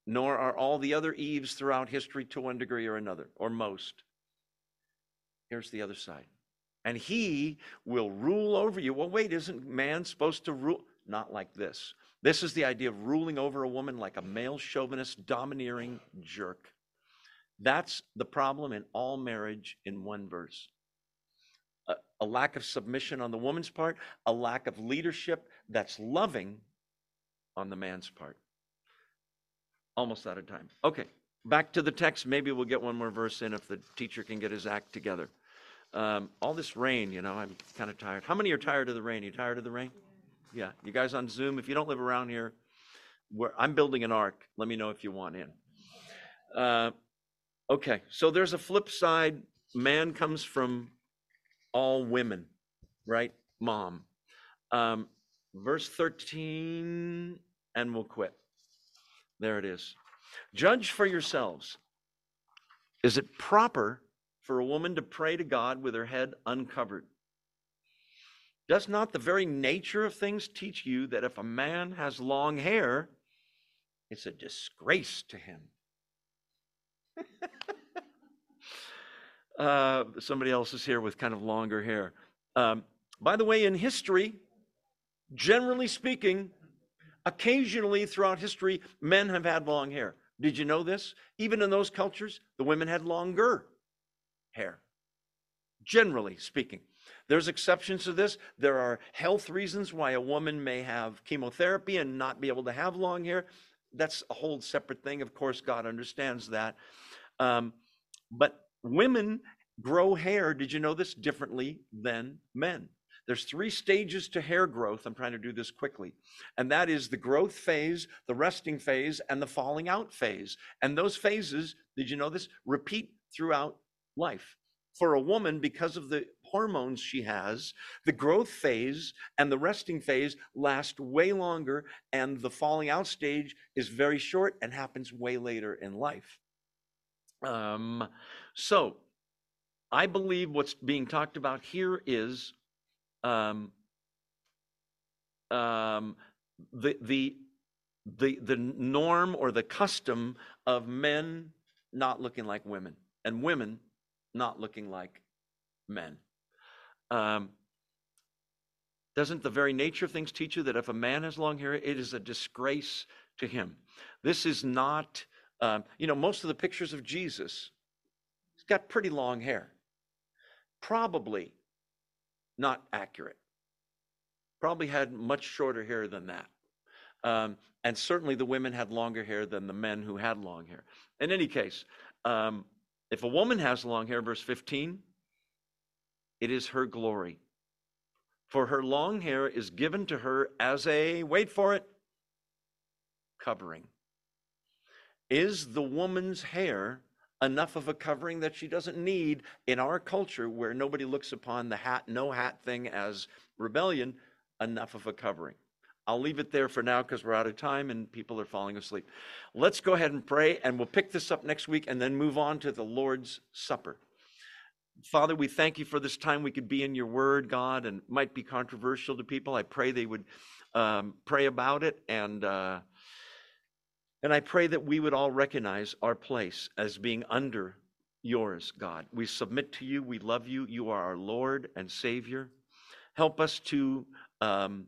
Nor are all the other Eves throughout history to one degree or another, or most. Here's the other side and he will rule over you. Well, wait, isn't man supposed to rule? Not like this. This is the idea of ruling over a woman like a male chauvinist, domineering jerk. That's the problem in all marriage in one verse. A, a, lack of submission on the woman's part, a lack of leadership that's loving on the man's part. Almost out of time. Okay, back to the text. Maybe we'll get one more verse in if the teacher can get his act together. Um, all this rain, you know, I'm kind of tired. How many are tired of the rain? You tired of the rain? Yeah. You guys on Zoom, if you don't live around here, where I'm building an ark. Let me know if you want in. Uh, okay. So there's a flip side. Man comes from all women, right? Mom. Um, verse 13, and we'll quit. There it is. Judge for yourselves. Is it proper for a woman to pray to God with her head uncovered? Does not the very nature of things teach you that if a man has long hair, it's a disgrace to him? uh, somebody else is here with kind of longer hair. Um, by the way, in history, generally speaking, occasionally throughout history, men have had long hair. Did you know this? Even in those cultures, the women had longer hair, generally speaking. There's exceptions to this. There are health reasons why a woman may have chemotherapy and not be able to have long hair. That's a whole separate thing. Of course, God understands that. Um, but women grow hair, did you know this, differently than men? There's three stages to hair growth. I'm trying to do this quickly. And that is the growth phase, the resting phase, and the falling out phase. And those phases, did you know this, repeat throughout life. For a woman, because of the hormones she has, the growth phase and the resting phase last way longer, and the falling out stage is very short and happens way later in life. Um, so, I believe what's being talked about here is um, um, the, the, the, the norm or the custom of men not looking like women and women not looking like men. Um, doesn't the very nature of things teach you that if a man has long hair, it is a disgrace to him? This is not, um, you know, most of the pictures of Jesus, he's got pretty long hair. Probably not accurate. Probably had much shorter hair than that. Um, and certainly the women had longer hair than the men who had long hair. In any case, um, if a woman has long hair, verse 15, it is her glory. For her long hair is given to her as a, wait for it, covering. Is the woman's hair enough of a covering that she doesn't need in our culture where nobody looks upon the hat, no hat thing as rebellion, enough of a covering? I'll leave it there for now because we're out of time and people are falling asleep. Let's go ahead and pray, and we'll pick this up next week and then move on to the Lord's Supper. Father, we thank you for this time we could be in your word, God, and might be controversial to people. I pray they would um, pray about it and. Uh, and I pray that we would all recognize our place as being under yours, God. We submit to you. We love you. You are our Lord and Savior. Help us to um,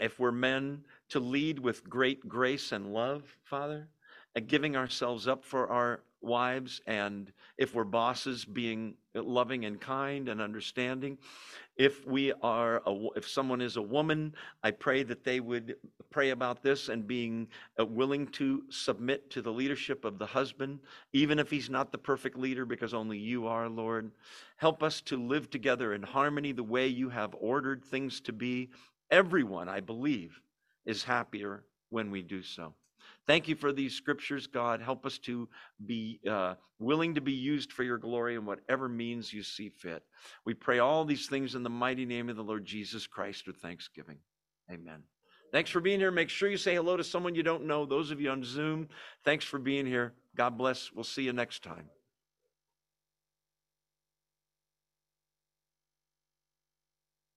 if we're men, to lead with great grace and love, Father, and giving ourselves up for our wives, and if we're bosses, being loving and kind and understanding. If we are, a, if someone is a woman, I pray that they would pray about this and being uh, willing to submit to the leadership of the husband, even if he's not the perfect leader, because only you are, Lord. Help us to live together in harmony the way you have ordered things to be Everyone, I believe, is happier when we do so. Thank you for these scriptures, God. Help us to be uh, willing to be used for your glory in whatever means you see fit. We pray all these things in the mighty name of the Lord Jesus Christ with thanksgiving. Amen. Thanks for being here. Make sure you say hello to someone you don't know. Those of you on Zoom, thanks for being here. God bless. We'll see you next time.